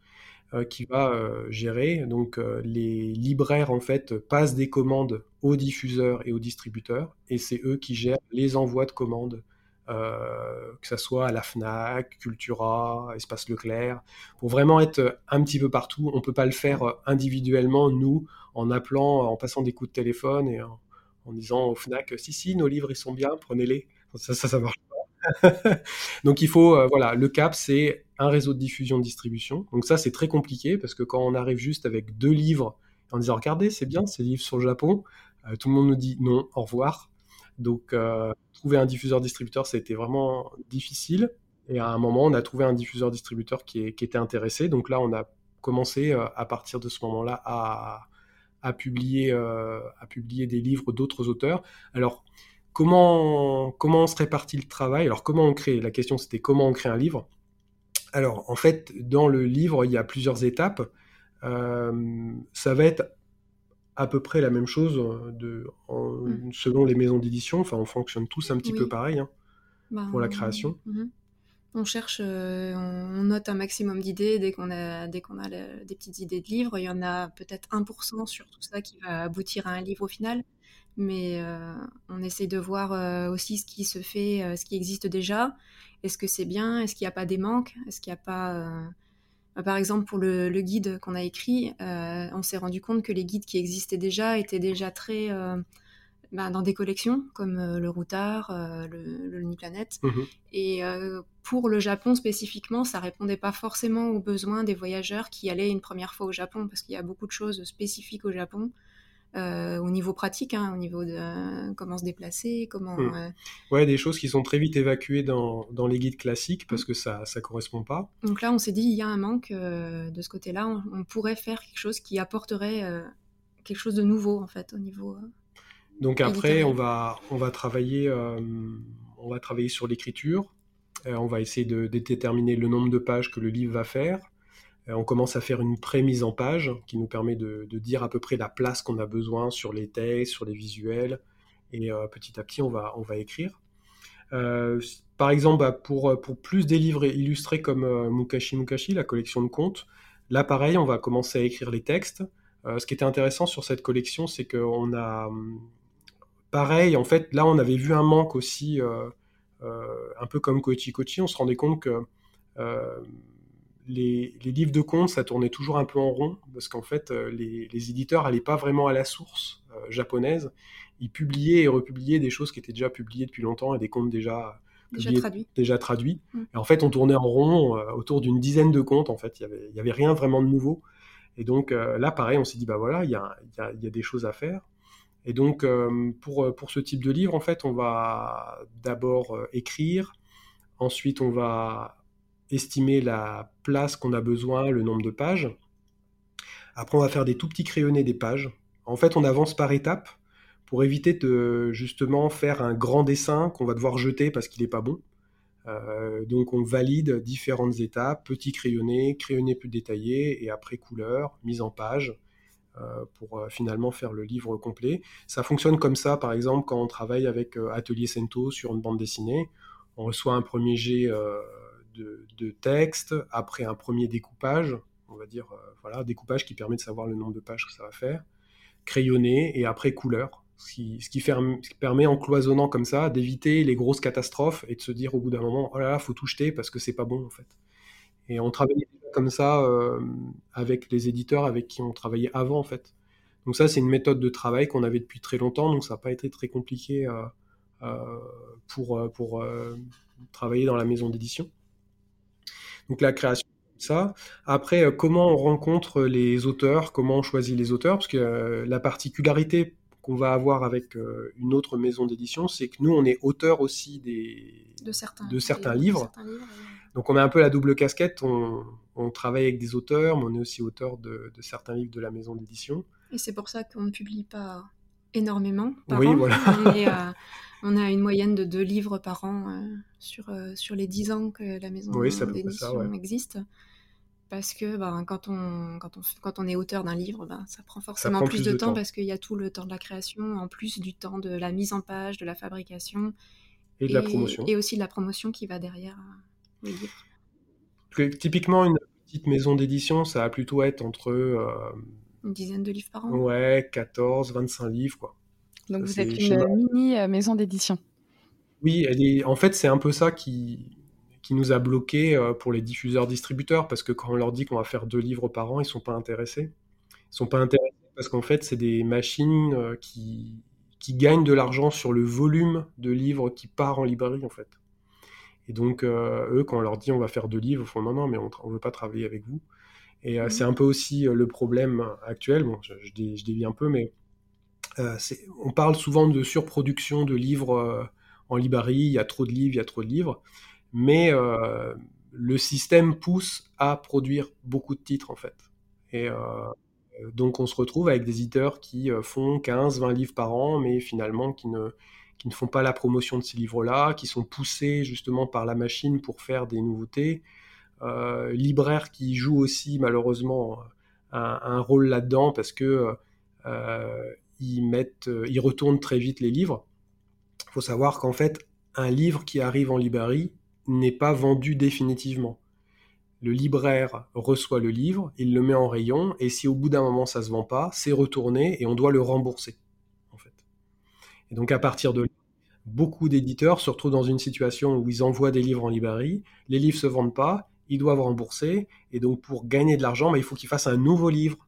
qui va gérer. Donc, les libraires, en fait, passent des commandes aux diffuseurs et aux distributeurs, et c'est eux qui gèrent les envois de commandes euh, que ce soit à la FNAC, Cultura, Espace Leclerc, pour vraiment être un petit peu partout. On ne peut pas le faire euh, individuellement, nous, en appelant, en passant des coups de téléphone et en, disant au FNAC, si, si, nos livres, ils sont bien, prenez-les. Ça, ça, ça marche pas. Donc il faut, euh, voilà, le cap, c'est un réseau de diffusion de distribution. Donc ça, c'est très compliqué parce que quand on arrive juste avec deux livres en disant, regardez, c'est bien, ces livres sur le Japon, tout le monde nous dit non, au revoir. Donc, euh, trouver un diffuseur-distributeur, été vraiment difficile. Et à un moment, on a trouvé un diffuseur-distributeur qui, était intéressé. Donc là, on a commencé euh, à partir de ce moment-là à, publier, euh, à publier des livres d'autres auteurs. Alors, comment, comment on se répartit le travail? Alors, comment on crée? La question, c'était comment on crée un livre? Alors, en fait, dans le livre, il y a plusieurs étapes. ça va être à peu près la même chose euh, de, mmh. selon les maisons d'édition. Enfin, on fonctionne tous un petit peu pareil hein, bah, pour la création. Mmh. On cherche, euh, on note un maximum d'idées dès qu'on a, dès qu'on a des petites idées de livres. Il y en a peut-être 1% sur tout ça qui va aboutir à un livre au final. Mais euh, on essaie de voir aussi ce qui se fait, ce qui existe déjà. Est-ce que c'est bien? Est-ce qu'il n'y a pas des manques? Est-ce qu'il n'y a pas par exemple, pour le, guide qu'on a écrit, euh, on s'est rendu compte que les guides qui existaient déjà étaient déjà très euh, bah, dans des collections comme euh, le Routard, le, le Planète. Mmh Et pour le Japon spécifiquement, ça répondait pas forcément aux besoins des voyageurs qui allaient une première fois au Japon, parce qu'il y a beaucoup de choses spécifiques au Japon euh, au niveau pratique, hein, au niveau de euh, comment se déplacer, comment. Euh, ouais, des choses qui sont très vite évacuées dans, dans les guides classiques parce hmm. que ça ça correspond pas. Donc là, on s'est dit il y a un manque de ce côté-là. On, pourrait faire quelque chose qui apporterait quelque chose de nouveau en fait au niveau. Donc après, on va on va travailler on va travailler sur l'écriture. on va essayer de déterminer le nombre de pages que le livre va faire. Euh, on commence à faire une pré-mise en page qui nous permet de, dire à peu près la place qu'on a besoin sur les textes, sur les visuels, et euh, petit à petit on va, on va écrire. Euh, par exemple, bah, pour, pour plus des livres illustrés comme Mukashi Mukashi, la collection de contes, là pareil, on va commencer à écrire les textes. ce qui était intéressant sur cette collection, c'est qu'on a, pareil, en fait, là on avait vu un manque aussi, un peu comme Koichi Kochi, on se rendait compte que les, livres de contes, ça tournait toujours un peu en rond, parce qu'en fait, euh, les, éditeurs n'allaient pas vraiment à la source euh, japonaise. Ils publiaient et republiaient des choses qui étaient déjà publiées depuis longtemps et des contes déjà, déjà traduits. Mm. Et en fait, on tournait en rond euh, autour d'une dizaine de contes. En fait, il n'y avait, rien vraiment de nouveau. Et donc là, pareil, on s'est dit, bah voilà, il y a, des choses à faire. Et donc, pour, pour ce type de livre, en fait, on va d'abord écrire, ensuite on va estimer la place qu'on a besoin, le nombre de pages. Après, on va faire des tout petits crayonnés des pages. En fait, on avance par étapes pour éviter de justement faire un grand dessin qu'on va devoir jeter parce qu'il n'est pas bon. Euh, donc on valide différentes étapes, petit crayonné, crayonné plus détaillé, et après couleur, mise en page, euh, pour euh, finalement faire le livre complet. Ça fonctionne comme ça, par exemple, quand on travaille avec Atelier Sento sur une bande dessinée. On reçoit un premier jet de, texte, après un premier découpage, on va dire, voilà, découpage qui permet de savoir le nombre de pages que ça va faire, crayonné, et après couleur. Ce qui, ce qui, permet en cloisonnant comme ça d'éviter les grosses catastrophes et de se dire au bout d'un moment, oh là là, faut tout jeter parce que c'est pas bon en fait. Et on travaillait comme ça euh, avec les éditeurs avec qui on travaillait avant en fait. Donc ça, c'est une méthode de travail qu'on avait depuis très longtemps, donc ça n'a pas été très compliqué euh, euh, pour, pour travailler dans la maison d'édition. Donc la création, ça. Après, comment on rencontre les auteurs, comment on choisit les auteurs, parce que la particularité qu'on va avoir avec euh, une autre maison d'édition, c'est que nous, on est auteur aussi des, de certains, de certains livres. Donc on a un peu la double casquette, on, travaille avec des auteurs, mais on est aussi auteur de, certains livres de la maison d'édition. Et c'est pour ça qu'on ne publie pas énormément par oui, Voilà. On, a une moyenne de deux livres par an euh, sur, euh, sur les dix ans que la maison d'édition existe parce que ben, quand, on, quand, on, quand on est auteur d'un livre, ben, ça prend forcément plus, de, temps, parce qu'il y a tout le temps de la création, en plus du temps de la mise en page, de la fabrication. Et de la promotion. Et aussi de la promotion qui va derrière euh, le livre. Typiquement, une petite maison d'édition, ça va plutôt être entre... Euh, une dizaine de livres par an. Ouais, 14, 25 livres, quoi. Donc vous êtes une mini euh, maison d'édition. Oui, elle est... en fait, c'est un peu ça qui qui nous a bloqué euh, pour les diffuseurs-distributeurs, parce que quand on leur dit qu'on va faire deux livres par an, ils sont pas intéressés. Ils sont pas intéressés parce qu'en fait, c'est des machines euh, qui, qui gagnent de l'argent sur le volume de livres qui part en librairie, en fait. Et donc, euh, eux, quand on leur dit on va faire deux livres, ils font non, non, mais on ne veut pas travailler avec vous. Et mmh. c'est un peu aussi le problème actuel. Bon, je, je, dévie un peu, mais on parle souvent de surproduction de livres en librairie. Il y a trop de livres, il y a trop de livres mais euh, le système pousse à produire beaucoup de titres en fait. Et euh, donc on se retrouve avec des éditeurs qui euh, font 15, 20 livres par an, mais finalement qui ne, qui ne font pas la promotion de ces livres-là, qui sont poussés justement par la machine pour faire des nouveautés. Libraires qui jouent aussi malheureusement un, rôle là-dedans parce que ils mettent, ils retournent très vite les livres. Il faut savoir qu'en fait, un livre qui arrive en librairie, n'est pas vendu définitivement. Le libraire reçoit le livre, il le met en rayon, et si au bout d'un moment ça se vend pas, c'est retourné et on doit le rembourser. En fait. Et donc à partir de là, beaucoup d'éditeurs se retrouvent dans une situation où ils envoient des livres en librairie, les livres se vendent pas, ils doivent rembourser, et donc pour gagner de l'argent, bah, il faut qu'ils fassent un nouveau livre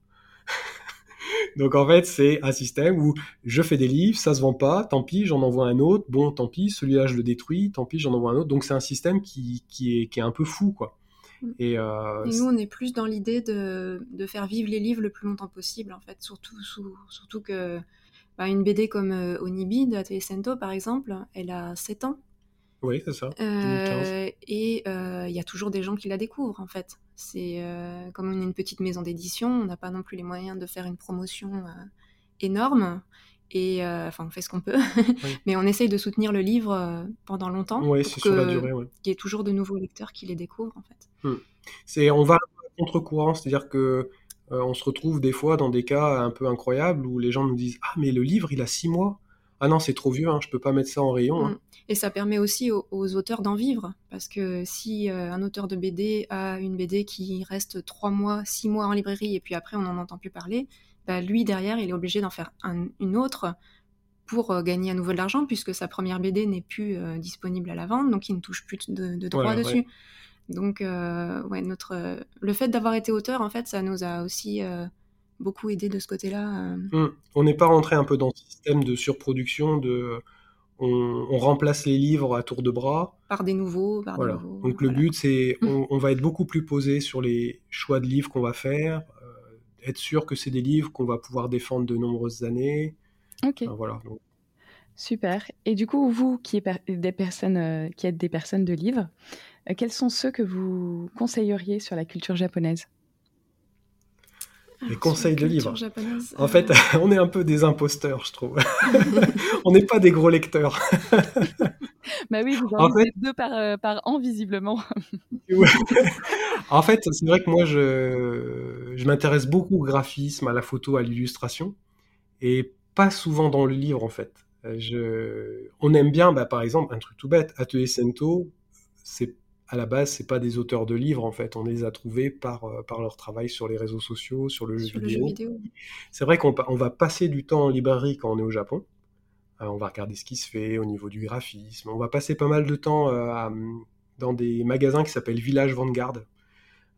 donc en fait, c'est un système où je fais des livres, ça se vend pas, tant pis, j'en envoie un autre, bon, tant pis, celui-là je le détruis, tant pis, j'en envoie un autre. Donc c'est un système qui, qui, est, qui est un peu fou, quoi. Mm. Euh, Et, nous, on est plus dans l'idée de, de, faire vivre les livres le plus longtemps possible, en fait, surtout, surtout que bah, une BD comme euh, Onibi de Sento, par exemple, elle a 7 ans. Oui, c'est ça. Euh, et il y a toujours des gens qui la découvrent, en fait. C'est euh, comme on est une petite maison d'édition, on n'a pas non plus les moyens de faire une promotion euh, énorme. Et euh, enfin, on fait ce qu'on peut, mais on essaye de soutenir le livre pendant longtemps. Oui, c'est sur la durée. Qu'il y ait toujours de nouveaux lecteurs qui les découvrent, en fait. Hmm. C'est, on va contre-courant, c'est-à-dire que on se retrouve des fois dans des cas un peu incroyables où les gens nous disent Ah, mais le livre, il a six mois ah non, c'est trop vieux, hein, je peux pas mettre ça en rayon. Hein. Mm. Et ça permet aussi aux, auteurs d'en vivre, parce que si euh, un auteur de BD a une BD qui reste trois mois, six mois en librairie, et puis après on n'en entend plus parler, bah, lui derrière, il est obligé d'en faire une autre pour euh, gagner à nouveau de l'argent, puisque sa première BD n'est plus euh, disponible à la vente, donc il ne touche plus de, de droits dessus. Donc, ouais, notre, le fait d'avoir été auteur, en fait, ça nous a aussi beaucoup aidé de ce côté-là. Euh. Mmh. On n'est pas rentré un peu dans ce système de surproduction, de on, remplace les livres à tour de bras. Par des nouveaux. Par voilà. Des nouveaux, Donc le but, c'est mmh. on, va être beaucoup plus posé sur les choix de livres qu'on va faire, euh, être sûr que c'est des livres qu'on va pouvoir défendre de nombreuses années. Ok. voilà. Super. Et du coup, vous qui, êtes des personnes, euh, qui êtes des personnes de livres, quels sont ceux que vous conseilleriez sur la culture japonaise? Les conseils de livres. En fait, on est un peu des imposteurs, je trouve. on n'est pas des gros lecteurs. bah oui, vous en, fait... deux par, euh, par, an, visiblement. en fait, c'est vrai que moi, je, je m'intéresse beaucoup au graphisme, à la photo, à l'illustration, et pas souvent dans le livre, en fait. Je... On aime bien, bah, par exemple, un truc tout bête, Atelier Sento, c'est à la base, c'est pas des auteurs de livres en fait. On les a trouvés par, par leur travail sur les réseaux sociaux, sur le, jeu, vidéo. C'est vrai qu'on on va passer du temps en librairie quand on est au Japon. on va regarder ce qui se fait au niveau du graphisme. On va passer pas mal de temps dans des magasins qui s'appellent Village Vanguard.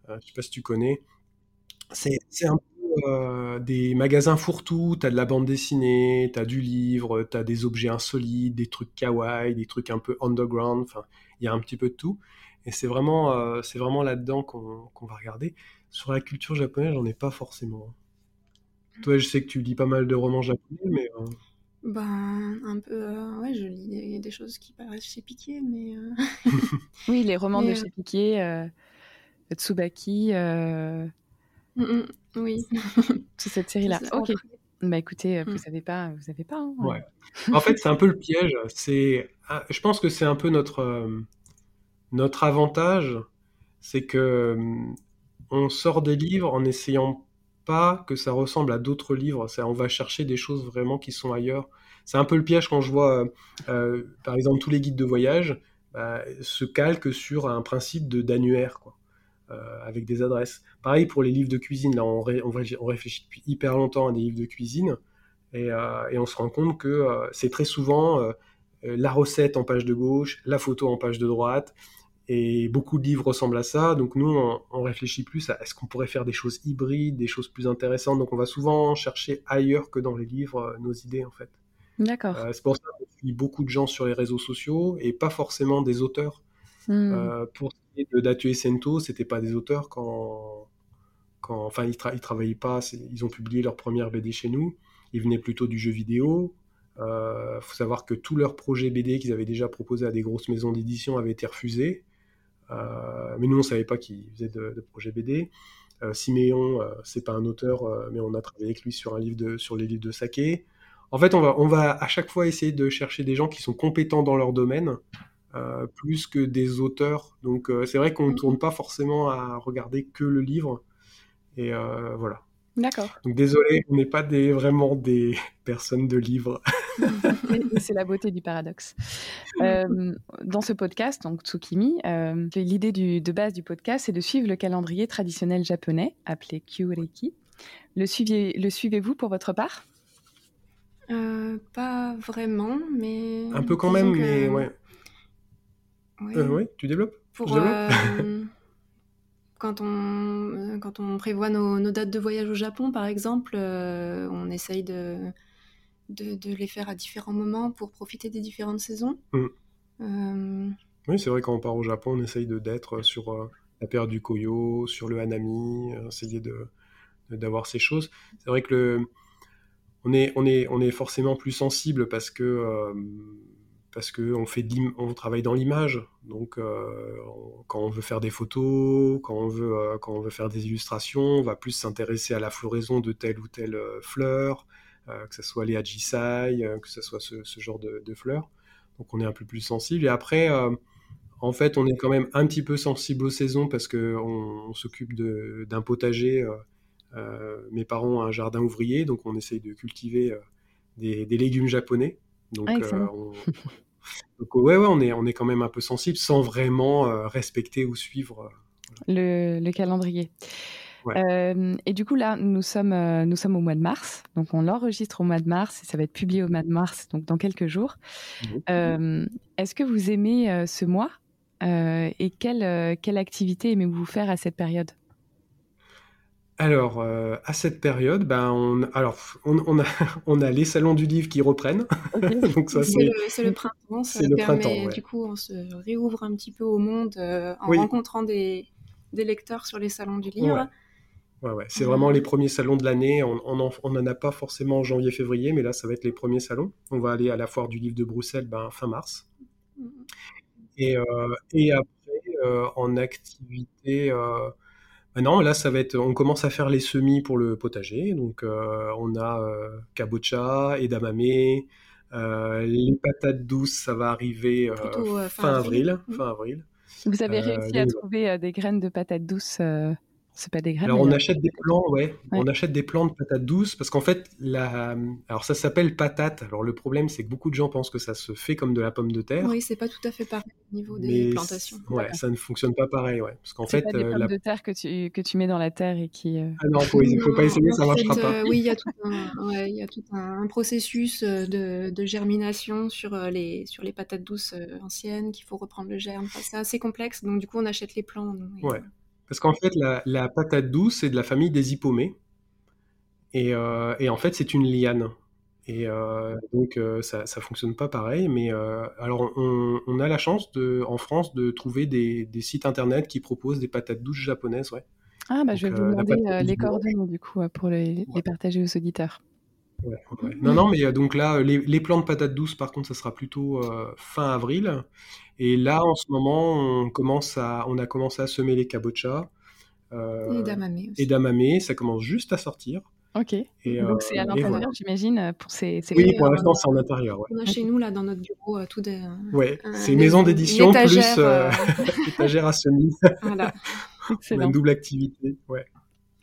je sais pas si tu connais. C'est un euh, des magasins fourre-tout, t'as de la bande dessinée, t'as du livre, t'as des objets insolites, des trucs kawaii, des trucs un peu underground, enfin, il y a un petit peu de tout. Et c'est vraiment, euh, c'est vraiment là-dedans qu'on va regarder. Sur la culture japonaise, j'en ai pas forcément. Toi, je sais que tu lis pas mal de romans japonais, mais... Euh, ben, un peu, ouais, je lis des, choses qui paraissent chez Piquet, mais... oui, les romans de chez Piquet, Tsubaki... Mm, mm. Oui. Toute cette série-là. Ok. Bah écoutez, vous savez pas, vous savez pas. Hein, ouais. en fait, c'est un peu le piège. C'est, ah, je pense que c'est un peu notre euh, notre avantage, c'est que mmh, on sort des livres en essayant pas que ça ressemble à d'autres livres. On va chercher des choses vraiment qui sont ailleurs. C'est un peu le piège quand je vois, euh, par exemple, tous les guides de voyage bah, se calquent sur un principe de d'annuaire, quoi. Euh, avec des adresses. Pareil pour les livres de cuisine, là on, réfléchit depuis hyper longtemps à des livres de cuisine et, euh, on se rend compte que euh, c'est très souvent la recette en page de gauche, la photo en page de droite, et beaucoup de livres ressemblent à ça. Donc nous, on, réfléchit plus à est-ce qu'on pourrait faire des choses hybrides, des choses plus intéressantes. Donc on va souvent chercher ailleurs que dans les livres nos idées en fait. D'accord. c'est pour ça qu'on suit beaucoup de gens sur les réseaux sociaux et pas forcément des auteurs. Hmm. pour de Datu et Sento, c'était pas des auteurs quand, quand enfin ils, travaillaient pas, ils ont publié leur première BD chez nous. Ils venaient plutôt du jeu vidéo. Il euh, faut savoir que tous leurs projets BD qu'ils avaient déjà proposés à des grosses maisons d'édition avaient été refusés. Euh, mais nous, on savait pas qu'ils faisaient de, projets BD. Euh, Siméon, euh, c'est pas un auteur, mais on a travaillé avec lui sur un livre de, sur les livres de Saké. En fait, on va, on va à chaque fois essayer de chercher des gens qui sont compétents dans leur domaine plus que des auteurs. Donc c'est vrai qu'on ne tourne pas forcément à regarder que le livre. Et voilà. D'accord. Donc désolé, on n'est pas des, vraiment des personnes de livres. c'est la beauté du paradoxe. dans ce podcast, donc Tsukimi, l'idée de base du podcast, c'est de suivre le calendrier traditionnel japonais, appelé Kyureki. Le, le suivez-vous pour votre part? Pas vraiment, mais... Un peu quand même, mais ouais. Euh, oui, tu développes? Pour, euh, quand, on, euh, quand on prévoit nos, dates de voyage au Japon, par exemple, on essaye de, de, les faire à différents moments pour profiter des différentes saisons. Mm. Oui, c'est vrai, quand on part au Japon, on essaye d'être sur la période du Koyo, sur le Hanami, essayer de d'avoir ces choses. C'est vrai que le, on, est, on, est, on est forcément plus sensible parce que parce qu'on travaille dans l'image. Donc, euh, quand on veut faire des photos, quand on veut, euh, quand on veut faire des illustrations, on va plus s'intéresser à la floraison de telle ou telle euh, fleur, que ce soit les ajisai, que ce soit ce, genre de, fleurs. Donc, on est un peu plus sensible. Et après, en fait, on est quand même un petit peu sensible aux saisons parce qu'on on, s'occupe d'un potager. mes parents ont un jardin ouvrier, donc on essaye de cultiver des légumes japonais. Donc, ah, euh, ouais, ouais, on est, on est quand même un peu sensible sans vraiment euh, respecter ou suivre euh, le, calendrier. et du coup, là, nous sommes, nous sommes au mois de mars. Donc, on l'enregistre au mois de mars et ça va être publié au mois de mars, donc dans quelques jours. Mmh. Est-ce que vous aimez ce mois? Et quelle, quelle activité aimez-vous faire à cette période? Alors, euh, à cette période, ben, on, alors, on, a, on a les salons du livre qui reprennent. c'est le, printemps, ça le permet, printemps, du coup, on se réouvre un petit peu au monde euh, en rencontrant des, des, lecteurs sur les salons du livre. Ouais. Ouais, C'est vraiment les premiers salons de l'année. On n'en on a pas forcément en janvier-février, mais là, ça va être les premiers salons. On va aller à la foire du livre de Bruxelles ben, fin mars. Mm-hmm. Et, euh, et après, en activité non, là, ça va être. On commence à faire les semis pour le potager. Donc, euh, on a euh, kabocha, edamame, euh, les patates douces, ça va arriver fin, avril. Fin avril. Vous avez réussi à trouver des graines de patates douces C'est pas des graines. Alors on achète des plants, ouais. On achète des plants de patates douces parce qu'en fait, la... alors ça s'appelle patate. Alors le problème, c'est que beaucoup de gens pensent que ça se fait comme de la pomme de terre. Oui, c'est pas tout à fait pareil au niveau des plantations. Ouais, ça ne fonctionne pas pareil, ouais. Parce qu'en fait, pas des pommes de terre que tu que tu mets dans la terre et qui. Ah non, faut, il faut pas essayer, ça marchera pas. oui, il y a tout un, ouais, il y a tout un, processus de, de, germination sur les sur les patates douces anciennes qu'il faut reprendre le germe. c'est assez complexe, donc du coup on achète les plants. ouais. Parce qu'en fait, la, patate douce, c'est de la famille des hippomées. Et, euh, en fait, c'est une liane. Et euh, donc, euh, ça ne fonctionne pas pareil. Mais alors, on, a la chance de, en France de trouver des, sites internet qui proposent des patates douces japonaises. Ouais. Ah, bah, je vais vous demander les coordonnées, du coup, pour les, les partager aux auditeurs. Non, non, mais donc là, les, les, plants de patates douces, par contre, ça sera plutôt euh, fin avril. Et là, en ce moment, on, commence à, on a commencé à semer les kabocha. Euh, et damamé Et damamé, ça commence juste à sortir. Ok. Et, donc c'est à l'intérieur, j'imagine, pour ces, ces Oui, pour l'instant, c'est en intérieur. Ouais. On a chez nous, là, dans notre bureau, tout des... Ouais, c'est une maison d'édition plus étagère à semis. Voilà. On a une double activité, ouais.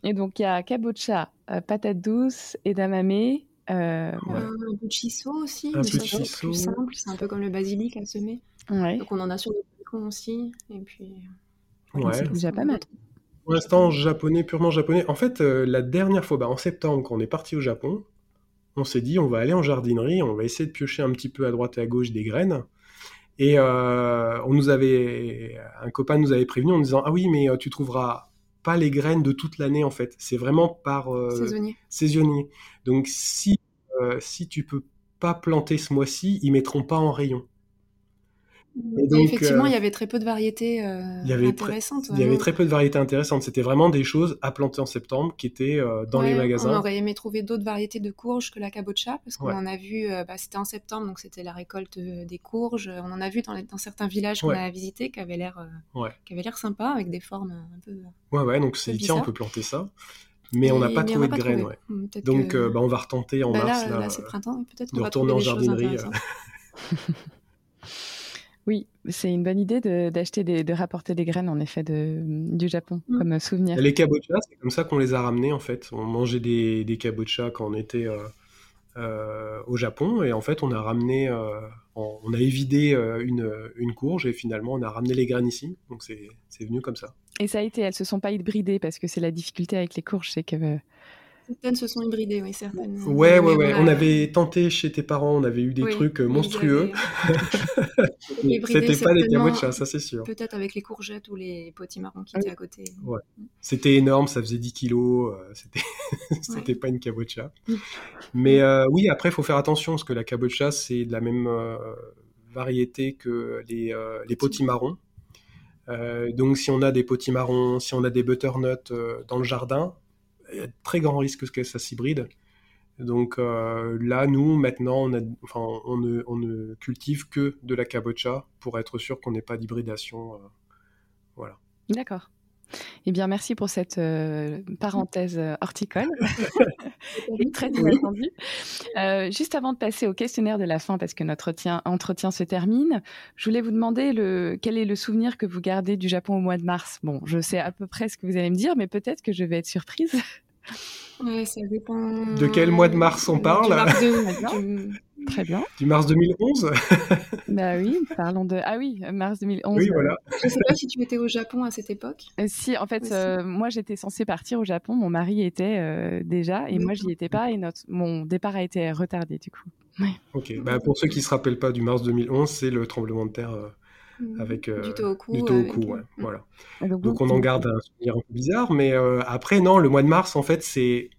Et donc, il y a kabocha, patate douce, edamame, euh, Un bout de aussi, un c'est plus simple, c'est un peu comme le basilic à semer. Donc on en a sur le balcon aussi, et puis ouais. c'est déjà pas mal. Pour l'instant, japonais, purement japonais. En fait, euh, la dernière fois, bah, en septembre, quand on est parti au Japon, on s'est dit on va aller en jardinerie, on va essayer de piocher un petit peu à droite et à gauche des graines. Et euh, on nous avait, un copain nous avait prévenu en disant ah oui mais tu trouveras pas les graines de toute l'année en fait. C'est vraiment par saisonnier. saisonnier. Donc si euh, si tu peux pas planter ce mois-ci, ils mettront pas en rayon. Effectivement, euh, il y avait très peu de variétés euh, intéressantes. il y avait très peu de variétés intéressantes. C'était vraiment des choses à planter en septembre qui étaient dans les magasins. On aurait aimé trouver d'autres variétés de courges que la cabocha parce qu'on en a vu. Bah, c'était en septembre, donc c'était la récolte des courges. On en a vu dans, dans certains villages qu'on a visités qui avaient l'air, l'air sympa avec des formes un peu. Ouais, ouais. Donc c'est tiens, on peut planter ça. Mais on n'a pas trouvé de graines, ouais. Hmm, Donc euh, bah, on va retenter en bah, mars. Là, c'est printemps, peut-être de retourner en jardinerie. oui, c'est une bonne idée d'acheter, de, rapporter des graines en effet de, du Japon hmm. comme souvenir. Les kabocha, c'est comme ça qu'on les a ramenés en fait. On mangeait des, des kabocha quand on était euh, euh, au Japon et en fait on a ramené, on a évidé une, une, courge et finalement on a ramené les graines ici. Donc c'est venu comme ça. Et ça a été, elles se sont pas hybridées parce que c'est la difficulté avec les courges, c'est que. Euh, certaines se sont hybridées, oui, certaines. Ouais, ouais, ouais. On avait tenté chez tes parents, on avait eu des trucs euh, monstrueux. C'était pas les camochas, ça c'est sûr. Peut-être avec les courgettes ou les potimarrons qui étaient à côté. Ouais. C'était énorme, ça faisait 10 kilos, euh, c'était c'était pas une cabocha. Mais oui, après, il faut faire attention parce que la cabocha, c'est de la même variété que les, les potimarrons. Euh, donc si on a des potimarrons, si on a des butternuts euh, dans le jardin, il y a très grands risques que ça s'hybride. Donc euh, là, nous, maintenant, on, ne, cultive que de la cabocha pour être sûr qu'on n'ait pas d'hybridation. voilà. D'accord. Eh bien, merci pour cette euh, parenthèse euh, horticole. très inattendu. Euh, juste avant de passer au questionnaire de la fin, parce que notre entretien se termine, je voulais vous demander le, quel est le souvenir que vous gardez du Japon au mois de mars? Bon, je sais à peu près ce que vous allez me dire, mais peut-être que je vais être surprise. Ouais, ça dépend. De quel mois de mars on parle? Très bien. Du mars 2011 Bah oui, parlons de. Ah oui, mars 2011. Oui, voilà. Je sais pas si tu étais au Japon à cette époque. Euh, si, en fait, euh, moi j'étais censée partir au Japon, mon mari était euh, déjà, et moi j'y étais pas, et notre... mon départ a été retardé du coup. Ok, bah, pour ceux qui se rappellent pas du mars 2011, c'est le tremblement de terre. Mmh. avec du Tohoku. Du Tohoku ouais, voilà. Donc, donc on en garde un souvenir un peu bizarre, mais après non, le mois de mars en fait c'est,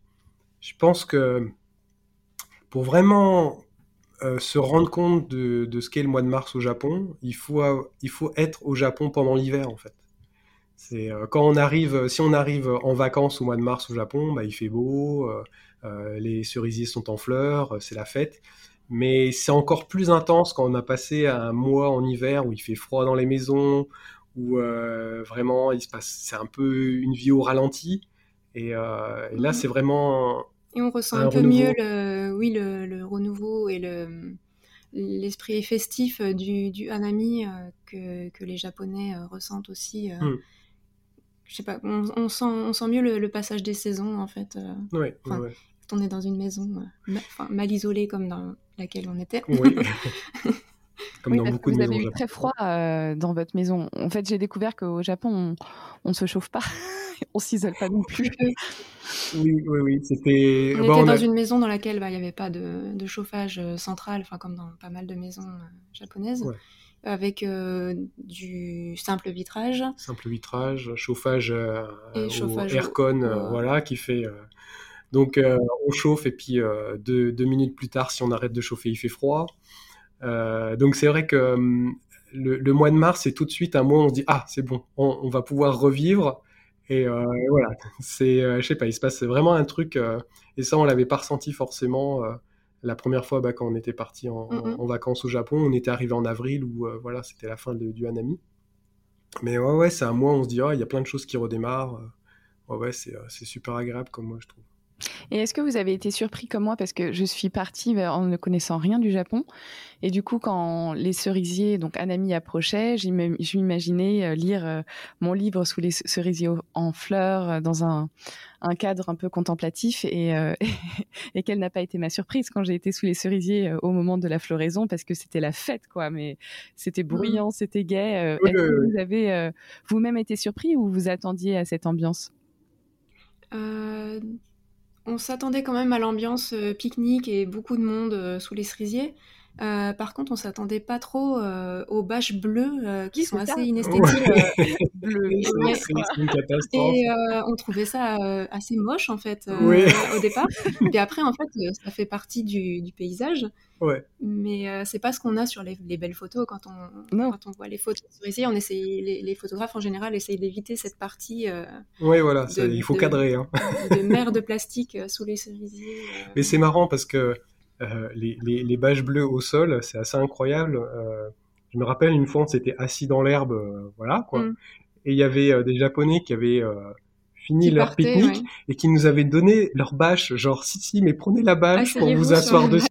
je pense que pour vraiment euh, se rendre compte de, ce qu'est le mois de mars au Japon, il faut, il faut être au Japon pendant l'hiver en fait. C'est euh, quand on arrive, si on arrive en vacances au mois de mars au Japon, bah, il fait beau, euh, les cerisiers sont en fleurs, c'est la fête. Mais c'est encore plus intense quand on a passé un mois en hiver où il fait froid dans les maisons, où vraiment il se passe, c'est un peu une vie au ralenti. Et, et là, mhm. c'est vraiment et on ressent un, peu mieux le, oui, le, renouveau et le, l'esprit festif du, du hanami euh, que, que, les Japonais euh, ressentent aussi. Euh. Hmm. je sais pas, on, sent, on sent mieux le, passage des saisons en fait. oui, on est dans une maison mal isolée comme dans laquelle on était. Oui. Comme dans beaucoup vous avez eu très froid dans votre maison. En fait, j'ai découvert qu'au Japon, on ne se chauffe pas. on s'isole pas non plus. oui, oui, oui. C'était. On était dans une maison dans laquelle bah, il n'y avait pas de, chauffage central, enfin comme dans pas mal de maisons japonaises. Avec du simple vitrage. Simple vitrage, chauffage, et chauffage aircon, voilà, qui fait. Donc on chauffe et puis deux, deux, minutes plus tard, si on arrête de chauffer, il fait froid. donc c'est vrai que le, mois de mars, c'est tout de suite un mois où on se dit ah c'est bon, on, va pouvoir revivre. Et, voilà, c'est, je sais pas, il se passe vraiment un truc, et ça on l'avait pas ressenti forcément la première fois bah, quand on était parti en, vacances au Japon. On était arrivé en avril où voilà, c'était la fin du Hanami. Mais ouais, ouais, c'est un mois où on se dit oh, il y a plein de choses qui redémarrent. Ouais, ouais, c'est, c'est super agréable comme moi je trouve. Et est-ce que vous avez été surpris comme moi parce que je suis partie en ne connaissant rien du Japon et du coup quand les cerisiers donc Anami approchaient, j'imaginais euh, lire euh, mon livre sous les cerisiers en fleurs euh, dans un, cadre un peu contemplatif et, et quelle n'a pas été ma surprise quand j'ai été sous les cerisiers au moment de la floraison parce que c'était la fête quoi mais c'était mmh. bruyant, c'était gai. Est-ce que vous avez vous-même été surpris ou vous attendiez à cette ambiance? On s'attendait quand même à l'ambiance euh, pique-nique et beaucoup de monde euh, sous les cerisiers. Euh, par contre, on s'attendait pas trop aux bâches bleues qui sont assez inesthétiques. Et on trouvait ça assez moche en fait au départ. Et après, en fait, ça fait partie du, paysage. Ouais. Mais c'est pas ce qu'on a sur les, belles photos quand on, quand on voit les photos ici. On essaye, les, photographes en général essayent d'éviter cette partie. oui, voilà, il faut cadrer. Hein. De, mer de plastique sous les cerisiers. Mais c'est marrant parce que euh, les, les, bâches bleues au sol, c'est assez incroyable. Euh, je me rappelle une fois, on s'était assis dans l'herbe, euh, voilà quoi. Mm. Et il y avait des Japonais qui avaient fini leur pique-nique et qui nous avaient donné leur bâche, genre si si, mais prenez la bâche ah, pour vous asseoir dessus.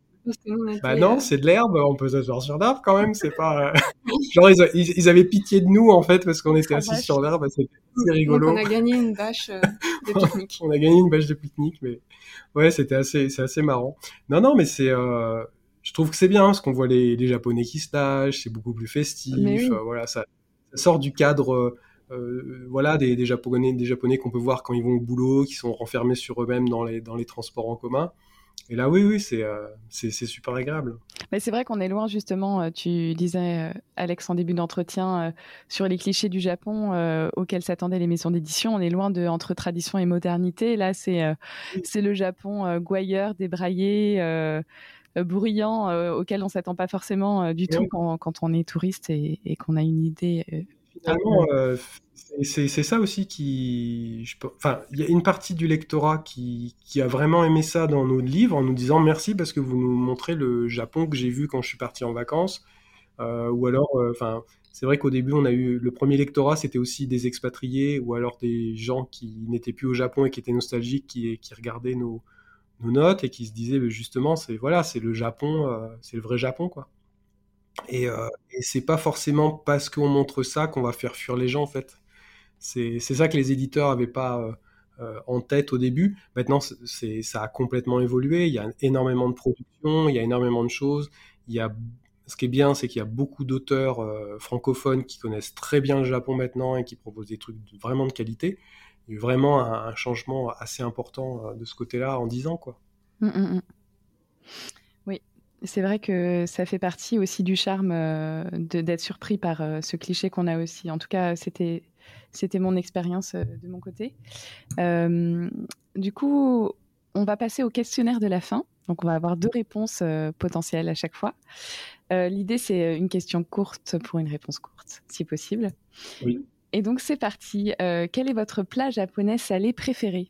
Bah non, c'est de l'herbe, on peut s'asseoir sur l'herbe quand même, c'est pas. Genre ils, avaient pitié de nous en fait parce qu'on était assis sur l'herbe, c'était rigolo. Donc on a gagné une bâche de pique-nique. on a gagné une bâche de pique-nique, mais ouais, c'était assez, c'est assez marrant. Non, non, mais c'est, euh, je trouve que c'est bien parce qu'on voit les, les, Japonais qui se lâchent, c'est beaucoup plus festif. Euh, voilà, ça, sort du cadre. Euh, voilà, des, des, Japonais, des Japonais qu'on peut voir quand ils vont au boulot, qui sont renfermés sur eux-mêmes dans les, dans les transports en commun. Et là, oui, oui, c'est euh, c'est super agréable. Mais c'est vrai qu'on est loin, justement, euh, tu disais, euh, Alex, en début d'entretien, sur les clichés du Japon auxquels s'attendaient les maisons d'édition. On est loin de entre tradition et modernité. Là, c'est c'est le Japon gouailleur, débraillé, bruyant, auquel on s'attend pas forcément du tout quand, quand, on est touriste et, et qu'on a une idée. Finalement, c'est ça aussi qui. enfin, il y a une partie du lectorat qui, qui, a vraiment aimé ça dans nos livres en nous disant merci parce que vous nous montrez le Japon que j'ai vu quand je suis parti en vacances. Euh, ou alors, euh, enfin, c'est vrai qu'au début, on a eu le premier lectorat, c'était aussi des expatriés ou alors des gens qui n'étaient plus au Japon et qui étaient nostalgiques, qui, qui regardaient nos, nos, notes et qui se disaient justement, c'est voilà, c'est le Japon, euh, c'est le vrai Japon, quoi. Et, et c'est pas forcément parce qu'on montre ça qu'on va faire fuir les gens, en fait. C'est ça que les éditeurs n'avaient pas euh, euh, en tête au début. Maintenant, c'est ça a complètement évolué. Il y a énormément de production, il y a énormément de choses. Il y a, ce qui est bien, c'est qu'il y a beaucoup d'auteurs euh, francophones qui connaissent très bien le Japon maintenant et qui proposent des trucs vraiment de qualité. Il y a eu vraiment un, changement assez important de ce côté-là en 10 ans. Quoi. Mmh, mmh, mmh. C'est vrai que ça fait partie aussi du charme d'être surpris par ce cliché qu'on a aussi. En tout cas, c'était c'était mon expérience euh, de mon côté. Euh, du coup, on va passer au questionnaire de la fin. Donc, on va avoir deux réponses euh, potentielles à chaque fois. L'idée, c'est une question courte pour une réponse courte, si possible. Oui. Et donc, c'est parti. quel est votre plat japonais salé préféré?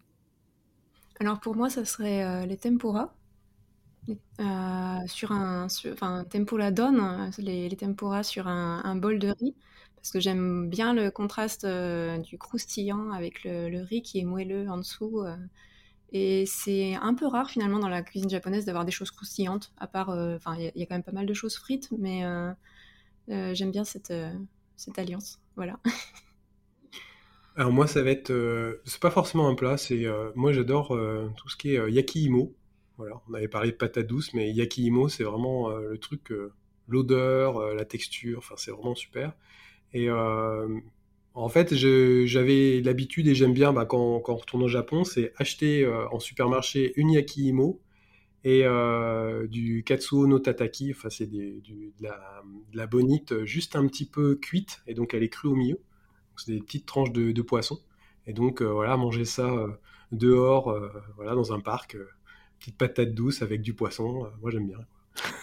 Alors, pour moi, ça serait les tempura. Sur un, enfin, tempura donne les, les tempura sur un, bol de riz parce que j'aime bien le contraste euh, du croustillant avec le, riz qui est moelleux en dessous. Euh. et c'est un peu rare finalement dans la cuisine japonaise d'avoir des choses croustillantes, à part, euh, enfin, il y, a quand même pas mal de choses frites, mais j'aime bien cette, cette alliance. Voilà. Alors moi, ça va être, c'est pas forcément un plat. C'est moi, j'adore tout ce qui est yaki imo. Voilà, on avait parlé de patates douces, mais yaki imo, c'est vraiment le truc, l'odeur, la texture. Enfin, c'est vraiment super. Et en fait, j'avais l'habitude et j'aime bien bah, quand, quand, on retourne au Japon, c'est acheter en supermarché une yaki et euh, du katsuo no tataki, enfin c'est de, la, bonite juste un petit peu cuite, et donc elle est crue au milieu. C'est des petites tranches de, poisson. Et donc euh, voilà, manger ça euh, dehors, voilà, dans un parc, petite patate douce avec du poisson, moi j'aime bien.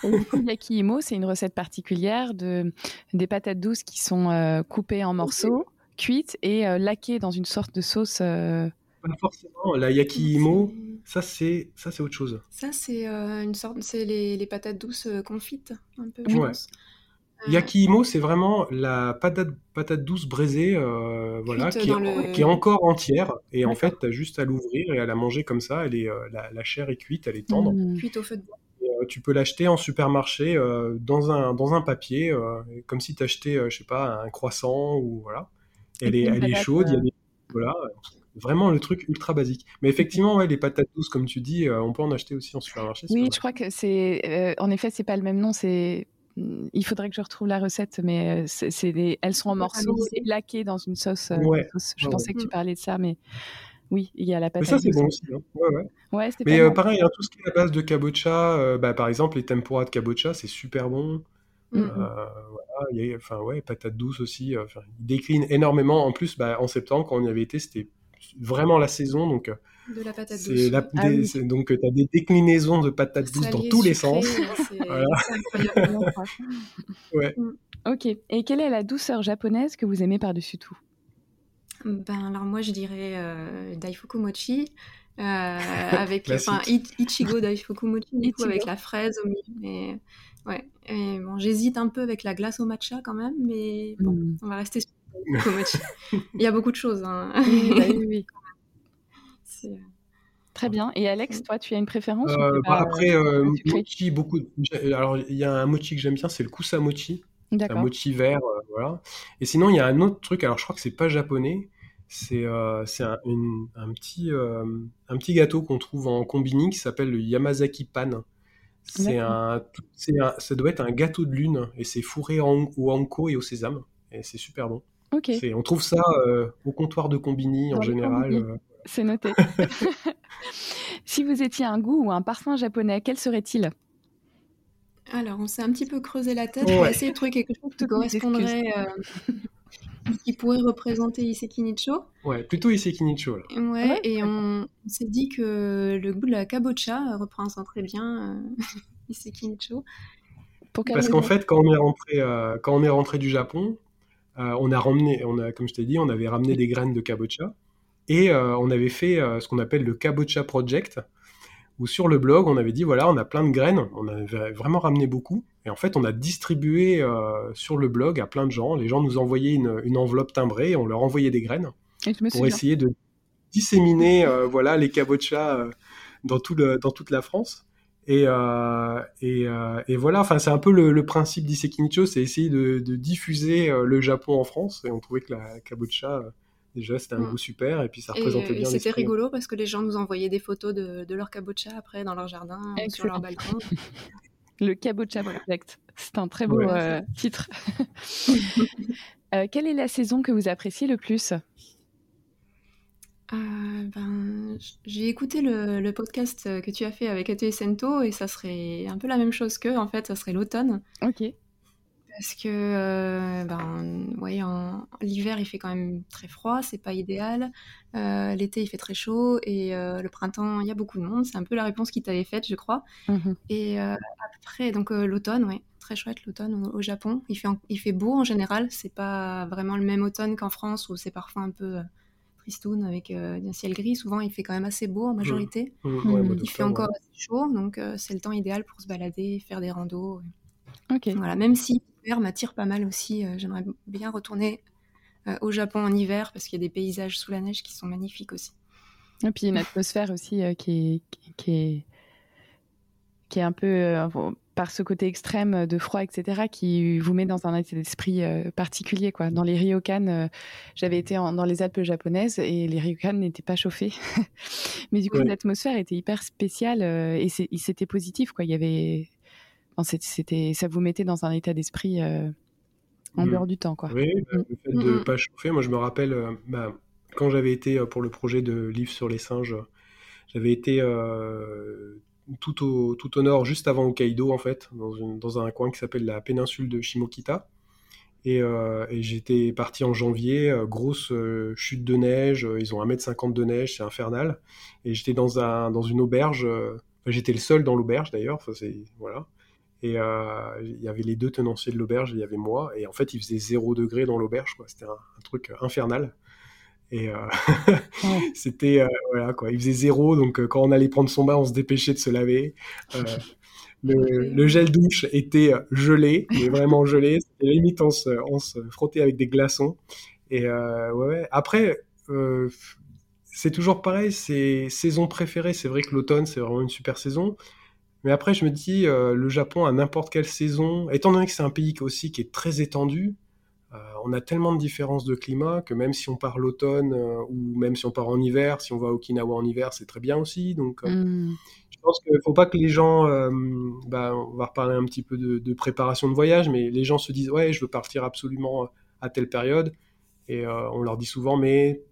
Le yakimo, c'est une recette particulière de des patates douces qui sont coupées en morceaux, cuites et laquées dans une sorte de sauce. Pas forcément. La yakimo, ça, c'est ça, c'est autre chose. Ça, c'est euh, une sorte, c'est les, les, patates douces euh, confites, un peu. Je pense. Euh, Yaki c'est vraiment la patate, patate douce braisée, voilà, qui est, qui est, encore entière. Et en fait, tu as juste à l'ouvrir et à la manger comme ça. Elle est, la, la, chair est cuite, elle est tendre. Mmh. Cuite au feu de bois. tu peux l'acheter en supermarché dans, un, dans un papier, comme si tu achetais, je sais pas, un croissant ou voilà. Elle est, elle est chaude, il y a des, voilà, Vraiment le truc ultra basique. Mais effectivement, ouais, les patates douces, comme tu dis, euh, on peut en acheter aussi en supermarché. Oui, je crois que c'est. Euh, en effet, c'est pas le même nom. C'est. Hmm, il faudrait que je retrouve la recette, mais euh, c'est elles sont en morceaux et laquées dans une sauce. Je pensais que tu parlais de ça, mais oui, il y a la patate. Mais ça, c'est bon aussi. Hein. Ouais, ouais. mais pareil, hein, tout ce qui est à base de kabocha, bah, par exemple, les tempura de kabocha, c'est super bon. Mm, mm. voilà, il y a, enfin ouais, patates douces aussi. ils déclinent énormément. En plus, bah, en septembre, quand on y avait été, c'était vraiment la saison. Donc, euh, de la patate douce. Ah donc, tu as des déclinaisons de patates douces dans tous les sens. ouais. Mm. Ok. Et quelle est la douceur japonaise que vous aimez par-dessus tout? Ben, Alors, moi, je dirais euh, Daifuku Mochi. Euh, avec enfin Ichigo Daifuku Mochi du coup, avec la fraise au milieu mais ouais et bon j'hésite un peu avec la glace au matcha quand même mais bon mm. on va rester sur il y a beaucoup de choses. Hein. Oui, euh, Très bien. Et Alex, toi, tu as une préférence euh, bah, Après, euh, mochi, beaucoup. Alors, il y a un mochi que j'aime bien, c'est le kusa mochi. Un mochi vert, voilà. Et sinon, il y a un autre truc. Alors, je crois que c'est pas japonais. C'est c'est un, un, petit un petit gâteau qu'on trouve en combini qui s'appelle le Yamazaki Pan. C'est un, ça doit être un gâteau de lune et c'est fourré en, au anko et au sésame et c'est super bon. On trouve ça euh, au comptoir de Combini en général. Euh, C'est noté. si vous étiez un goût ou un parfum japonais, quel serait-il? Alors, on s'est un petit peu creusé la tête pour essayer de trouver quelque chose qui correspondrait, euh, qui pourrait représenter Iseki Nicho. Ouais, plutôt Iseki Nicho. Ouais, et on, s'est dit que le goût de la kabocha représente très bien Iseki Nicho. Parce qu'en fait, quand on est rentré, quand on est rentré du Japon, euh, on a ramené, on a, comme je t'ai dit, on avait ramené des graines de kabocha et euh, on avait fait euh, ce qu'on appelle le kabocha project, où sur le blog on avait dit voilà, on a plein de graines, on avait vraiment ramené beaucoup, et en fait on a distribué sur le blog à plein de gens. Les gens nous envoyaient une, enveloppe timbrée, et on leur envoyait des graines pour essayer de disséminer voilà les kabocha dans, tout dans toute la France. Et, euh, euh, et, voilà, enfin, c'est un peu le, principe d'Isekinicho, c'est essayer de, diffuser euh, le Japon en France. Et on trouvait que la kabocha, déjà, c'était un goût super. Et puis ça représentait bien. C'était rigolo parce que les gens nous envoyaient des photos de, leur kabocha après dans leur jardin, sur leur balcon. le kabocha project, c'est un très beau titre. quelle est la saison que vous appréciez le plus? Euh, ben, j'ai écouté le, podcast que tu as fait avec Atelier Sento et ça serait un peu la même chose que, en fait, ça serait l'automne. Ok. Parce que, euh, ben, ouais, en, l'hiver il fait quand même très froid, c'est pas idéal. Euh, l'été il fait très chaud et le printemps il y a beaucoup de monde. C'est un peu la réponse qui t'avait faite, je crois. Mhm. Et après, donc l'automne, ouais, très chouette l'automne au, Japon. Il fait, il fait beau en général, c'est pas vraiment le même automne qu'en France où c'est parfois un peu tristoun avec euh, un ciel gris. Souvent, il fait quand même assez beau en majorité. Mmh. Mmh. il fait encore assez chaud, donc euh, c'est le temps idéal pour se balader, faire des randos. Ok. Voilà, même si l'hiver m'attire pas mal aussi, euh, j'aimerais bien retourner au Japon en hiver parce qu'il y a des paysages sous la neige qui sont magnifiques aussi. Et puis une atmosphère aussi qui est, qui, est, qui, est, un peu par ce côté extrême de froid, etc., qui vous met dans un état d'esprit particulier. Quoi. Dans les ryokan, j'avais été dans les Alpes japonaises et les ryokan n'étaient pas chauffés. Mais du coup, l'atmosphère était hyper spéciale et c'était positif. Quoi. Il y avait... c'était, ça vous mettait dans un état d'esprit en mmh. dehors du temps. Quoi. Oui, bah, mmh. le fait de ne mmh, pas chauffer, moi je me rappelle, bah, quand j'avais été pour le projet de livre sur les singes, j'avais été tout au, tout au nord, juste avant Hokkaido, en fait, dans, un coin qui s'appelle la péninsule de Shimokita. Et, euh, j'étais parti en janvier, euh, grosse euh, chute de neige, ils ont 1m50 de neige, c'est infernal. Et j'étais dans, un, dans une auberge, j'étais le seul dans l'auberge d'ailleurs, voilà. Et il y avait les deux tenanciers de l'auberge, il y avait moi, et en fait il faisait 0 degré dans l'auberge, c'était un, truc infernal. Et euh, c'était, euh, voilà, quoi. Il faisait zéro, donc euh, quand on allait prendre son bain, on se dépêchait de se laver. Le, gel douche était gelé, mais vraiment gelé. C'était limite, on se, on se, frottait avec des glaçons. Et ouais, après, c'est toujours pareil, c'est saison préférée. C'est vrai que l'automne, c'est vraiment une super saison. Mais après, je me dis, le Japon, à n'importe quelle saison, étant donné que c'est un pays aussi qui est très étendu, euh, on a tellement de différences de climat que même si on part l'automne euh, ou même si on part en hiver, si on va à Okinawa en hiver, c'est très bien aussi. Donc, euh, mm. je pense qu'il ne faut pas que les gens, bah, on va reparler un petit peu de, préparation de voyage, mais les gens se disent ouais, je veux partir absolument à telle période, et on leur dit souvent mais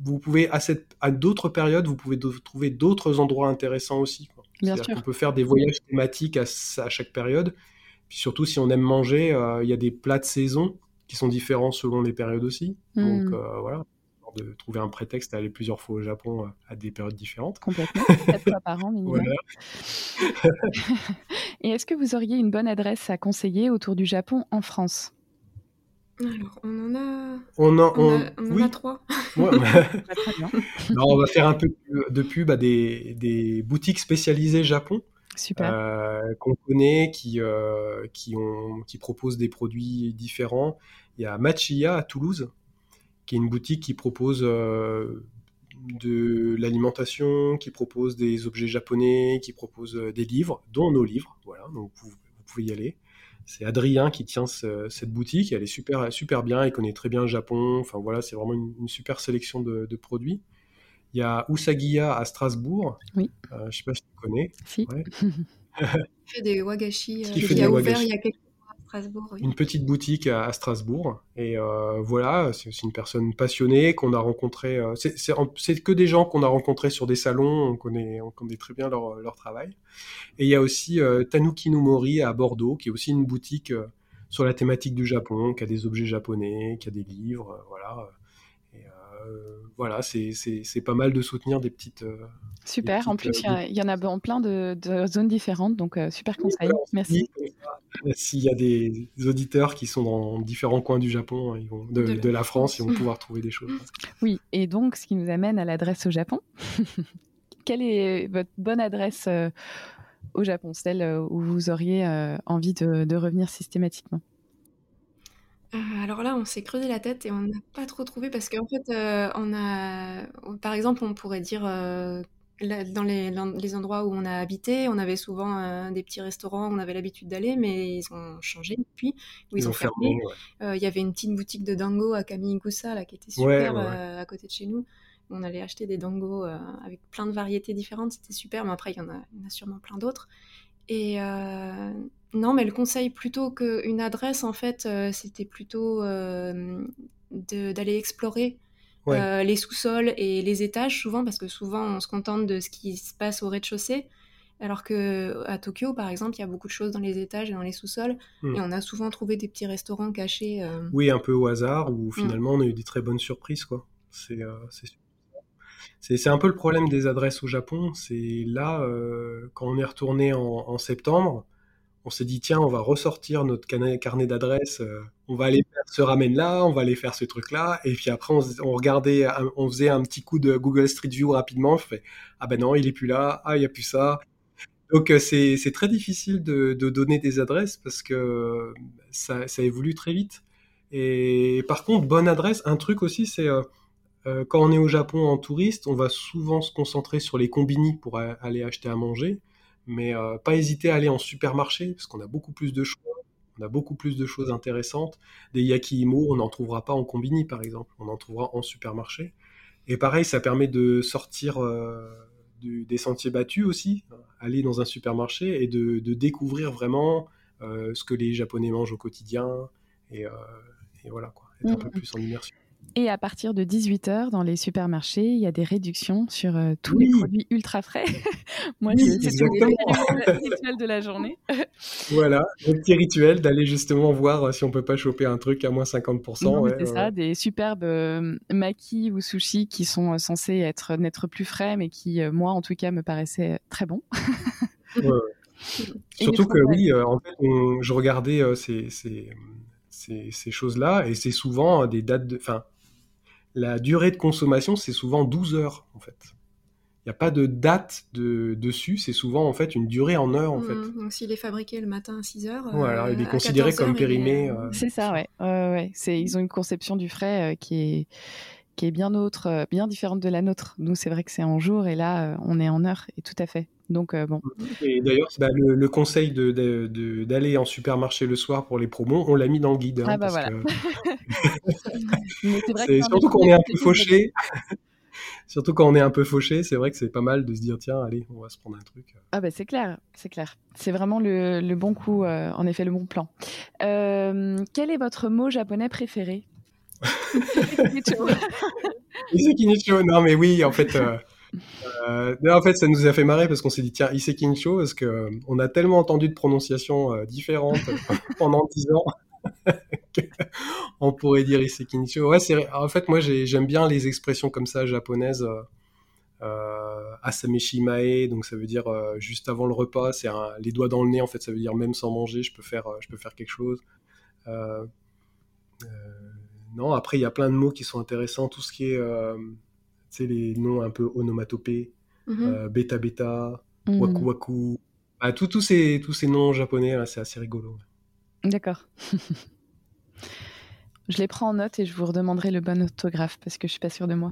vous pouvez à, cette, à d'autres périodes, vous pouvez trouver d'autres endroits intéressants aussi. Bien sûr. On peut faire des voyages thématiques à, à chaque période. Puis surtout, si on aime manger, il y a des plats de saison qui sont différents selon les périodes aussi. Donc hmm. euh, voilà, de trouver un prétexte à aller plusieurs fois au Japon euh, à des périodes différentes. Complètement, quatre fois par an minimum. Et est-ce que vous auriez une bonne adresse à conseiller autour du Japon en France? Alors, on en a. On, on, en a trois. Ouais, on va faire un peu de pub à des, des boutiques spécialisées Japon. Super. Euh, qu'on connaît, qui, euh, qui, ont, qui proposent des produits différents. Il y a Machiya à Toulouse, qui est une boutique qui propose euh, de l'alimentation, qui propose des objets japonais, qui propose des livres, dont nos livres. Voilà, donc vous, pouvez y aller. C'est Adrien qui tient cette boutique. Elle est super, super bien. Il connaît très bien le Japon. Enfin voilà, c'est vraiment une, super sélection de, de produits. Il y a Usagiya à Strasbourg. Oui. Euh, je ne sais pas si tu connais. Si. il fait des wagashi. Euh, qui, a ouvert il y a quelques Une petite boutique à, Strasbourg. Et euh, voilà, c'est aussi une personne passionnée qu'on a rencontrée. c'est que des gens qu'on a rencontrés sur des salons. On connaît, on connaît très bien leur, leur travail. Et il y a aussi Tanuki Mori à Bordeaux, qui est aussi une boutique sur la thématique du Japon, qui a des objets japonais, qui a des livres. voilà voilà, c'est pas mal de soutenir des petites. Euh, super, en plus, euh, il y, en a en plein de, zones différentes, donc euh, super conseil. Merci. S'il y a des auditeurs qui sont dans différents coins du Japon, ils vont, de, la France, ils vont pouvoir trouver des choses. Oui, et donc, ce qui nous amène à l'adresse au Japon. Quelle est votre bonne adresse au Japon, celle où vous auriez envie de revenir systématiquement? Euh, alors là, on s'est creusé la tête et on n'a pas trop trouvé parce qu'en fait, euh, on a par exemple, on pourrait dire, euh, dans les endroits où on a habité, on avait souvent, des petits restaurants où on avait l'habitude d'aller, mais ils ont changé depuis, où ils ont fermé. il y avait une petite boutique de dango à Kamigusa là qui était super, à côté de chez nous. On allait acheter des dango, avec plein de variétés différentes, c'était super, mais après il y en a il y en a sûrement plein d'autres et non, mais le conseil plutôt qu'une adresse, en fait, euh, c'était plutôt euh, d'aller explorer euh, les sous-sols et les étages, souvent, parce que souvent, on se contente de ce qui se passe au rez-de-chaussée. Alors que à Tokyo, par exemple, il y a beaucoup de choses dans les étages et dans les sous-sols, hmm. et on a souvent trouvé des petits restaurants cachés. Oui, un peu au hasard, où hmm. finalement on a eu des très bonnes surprises, quoi. C'est c'est un peu le problème des adresses au Japon. C'est là, quand on est retourné en septembre, on s'est dit tiens, on va ressortir notre carnet d'adresses, euh, on va aller faire ce ramen là, on va aller faire ce truc là, et puis après on, regardait, on faisait un petit coup de Google Street View rapidement, on fait ah ben non, il est plus là, ah il y a plus ça. Donc euh, c'est très difficile de, donner des adresses parce que ça, évolue très vite. Et par contre, bonne adresse, un truc aussi, c'est euh, quand on est au Japon en touriste, on va souvent se concentrer sur les combini pour aller acheter à manger. Mais pas hésiter à aller en supermarché, parce qu'on a beaucoup plus de choix, on a beaucoup plus de choses intéressantes. Des yakimo, on n'en trouvera pas en combini, par exemple, on en trouvera en supermarché. Et pareil, ça permet de sortir des sentiers battus aussi, aller dans un supermarché et de, découvrir vraiment ce que les Japonais mangent au quotidien, et, voilà, quoi, être un peu plus en immersion. Et à partir de 18h, dans les supermarchés, il y a des réductions sur euh, tous les produits ultra frais. Moi, c'est le rituel de la journée. voilà, le petit rituel d'aller justement voir euh, si on peut pas choper un truc à moins 50%. c'est ça, des superbes euh, maquis ou sushis qui sont censés être n'être plus frais, mais qui, moi, en tout cas, me paraissaient très bons. Surtout que oui, en fait, je regardais ces, ces, ces, ces choses-là et c'est souvent des dates de... Enfin, la durée de consommation, c'est souvent 12 heures, en fait. Il n'y a pas de date de, dessus, c'est souvent en fait une durée en heures en fait. Mmh, donc s'il est fabriqué le matin à 6 heures, voilà, il est considéré comme périmé. Euh, c'est ça, ouais. ouais. C'est, ils ont une conception du frais euh, qui est qui est bien autre, euh, bien différente de la nôtre. Nous, c'est vrai que c'est en jour et là, on est en heure et tout à fait. Donc bon. Et d'ailleurs, bah, le, conseil d'aller de, d'aller en supermarché le soir pour les promos, on l'a mis dans le guide. Hein, ah bah voilà. c'est surtout quand on est un peu fauché. surtout quand on est un peu fauché, c'est vrai que c'est pas mal de se dire tiens, allez, on va se prendre un truc. Ah bah c'est clair, c'est clair. C'est vraiment le, bon coup, euh, en effet, le bon plan. Euh, quel est votre mot japonais préféré? Isekinicho. Non mais oui, en fait. Euh, en fait, ça nous a fait marrer parce qu'on s'est dit tiens, Isekinicho, parce que on a tellement entendu de prononciations différentes pendant dix ans on pourrait dire Isekinicho. Ouais, c'est en fait moi j'aime bien les expressions comme ça japonaises. Euh, euh asameshi mae, donc ça veut dire euh, juste avant le repas, c'est les doigts dans le nez en fait, ça veut dire même sans manger, je peux faire, euh, je peux faire quelque chose. Non, après il y a plein de mots qui sont intéressants, tout ce qui est, tu les noms un peu onomatopées, mm beta beta, mm. waku waku, ah, tous ces, tous ces noms japonais, c'est assez rigolo. D'accord. je les prends en note et je vous redemanderai le bon orthographe parce que je suis pas sûre de moi.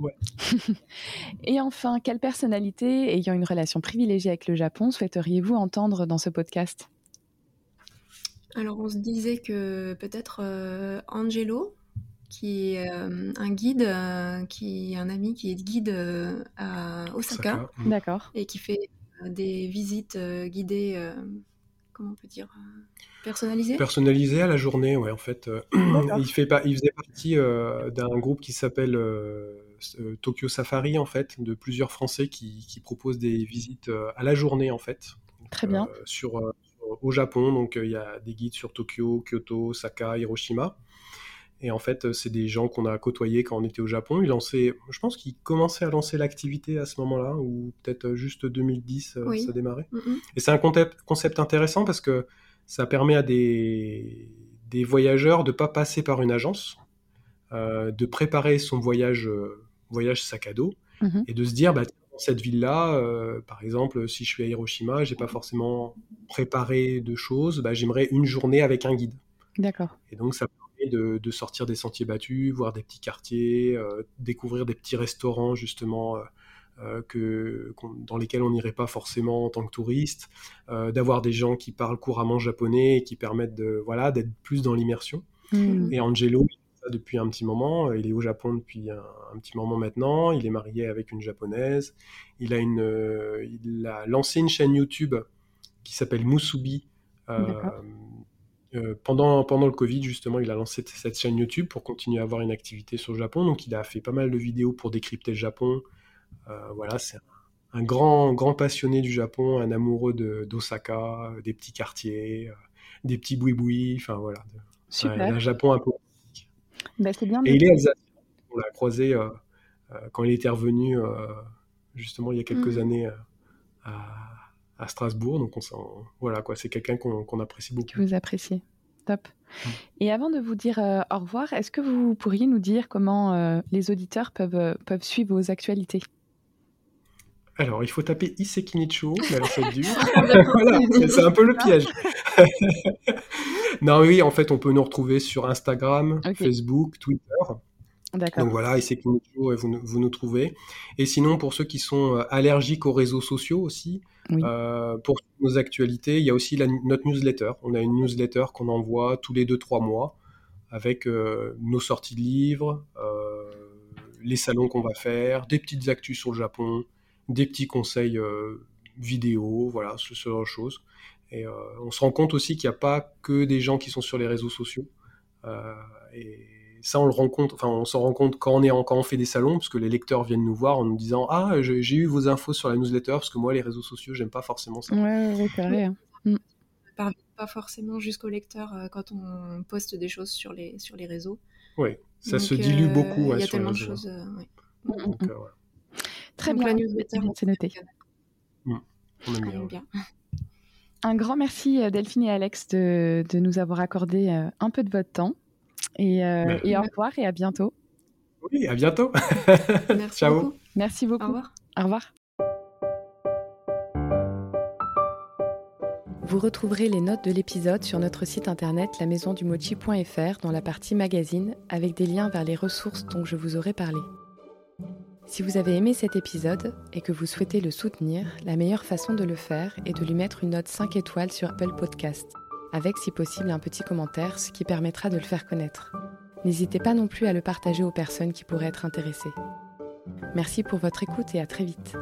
et enfin, quelle personnalité ayant une relation privilégiée avec le Japon souhaiteriez-vous entendre dans ce podcast? Alors, on se disait que peut-être euh, Angelo, qui est euh, un guide, euh, qui est un ami qui est guide à Osaka. D'accord. Et qui fait des visites guidées comment on peut dire, euh, personnalisé Personnalisé à la journée, ouais, en fait. Euh, il, fait pas, il faisait partie euh, d'un groupe qui s'appelle Tokyo Safari, en fait, de plusieurs Français qui, proposent des visites à la journée, en fait. Très bien. sur, au Japon, donc il y a des guides sur Tokyo, Kyoto, Osaka, Hiroshima. Et en fait, c'est des gens qu'on a côtoyés quand on était au Japon. Ils lançaient, je pense qu'ils commençaient à lancer l'activité à ce moment-là, ou peut-être juste 2010, euh, ça démarrait. Et c'est un concept, intéressant parce que ça permet à des, des voyageurs de ne pas passer par une agence, euh, de préparer son voyage, euh, voyage sac à dos, mm-hmm. et de se dire, bah, cette ville-là, par exemple, si je suis à Hiroshima, j'ai pas forcément préparé de choses, bah, j'aimerais une journée avec un guide. D'accord. Et donc ça de, sortir des sentiers battus, voir des petits quartiers, euh, découvrir des petits restaurants justement euh, euh, que, dans lesquels on n'irait pas forcément en tant que touriste, d'avoir des gens qui parlent couramment japonais et qui permettent de voilà d'être plus dans l'immersion. Hmm. Et Angelo, depuis un petit moment, il est au Japon depuis un, petit moment maintenant, il est marié avec une japonaise, il a, une, il a lancé une chaîne YouTube qui s'appelle Musubi, euh, pendant, pendant le Covid, justement, il a lancé cette chaîne YouTube pour continuer à avoir une activité sur le Japon. Donc, il a fait pas mal de vidéos pour décrypter le Japon. Euh, voilà, c'est un, grand, grand passionné du Japon, un amoureux d'Osaka, des petits quartiers, euh, des petits boui-boui. Enfin, voilà. Un, Japon un peu. Bah, bien Et il est alsacien. On l'a croisé quand il était revenu, justement, il y a quelques mmh. années à à Strasbourg. Donc, on, voilà, quoi, c'est quelqu'un qu'on apprécie beaucoup. Que vous appréciez. Top. Et avant de vous dire euh, au revoir, est-ce que vous pourriez nous dire comment euh, les auditeurs peuvent, euh, peuvent suivre vos actualités? Alors, il faut taper Isekinicho, mais alors c'est dur. voilà, c'est un peu le piège. non, oui, en fait, on peut nous retrouver sur Instagram, Facebook, Twitter. Donc voilà, et vous, vous nous trouvez. Et sinon, pour ceux qui sont allergiques aux réseaux sociaux aussi, pour nos actualités, il y a aussi notre newsletter. On a une newsletter qu'on envoie tous les 2-3 mois avec nos sorties de livres, les salons qu'on va faire, des petites actus sur le Japon, des petits conseils vidéo, voilà, ce genre de choses. Et on se rend compte aussi qu'il n'y a pas que des gens qui sont sur les réseaux sociaux. et ça, on le rend compte, enfin, on s'en rend compte quand on est quand on fait des salons, parce que les lecteurs viennent nous voir en nous disant ah j'ai eu vos infos sur la newsletter parce que moi les réseaux sociaux j'aime pas forcément ça. Ouais, ouais, pareil. Mm. Pas forcément jusqu'au lecteur euh, quand on poste des choses sur les sur les réseaux. Oui, ça se dilue beaucoup. Il y a tellement de choses. Euh, mm, mm, Très bien. La newsletter, c'est noté. On aime bien. Un grand merci euh, Delphine et Alex de, de nous avoir accordé un peu de votre temps. Et, euh, et, au revoir et à bientôt. Oui, à bientôt. Merci Ciao. Beaucoup. Merci beaucoup. Au revoir. Au revoir. Vous retrouverez les notes de l'épisode sur notre site internet lamaisondumochi.fr dans la partie magazine avec des liens vers les ressources dont je vous aurai parlé. Si vous avez aimé cet épisode et que vous souhaitez le soutenir, la meilleure façon de le faire est de lui mettre une note 5 étoiles sur Apple Podcast avec si possible un petit commentaire, ce qui permettra de le faire connaître. N'hésitez pas non plus à le partager aux personnes qui pourraient être intéressées. Merci pour votre écoute et à très vite.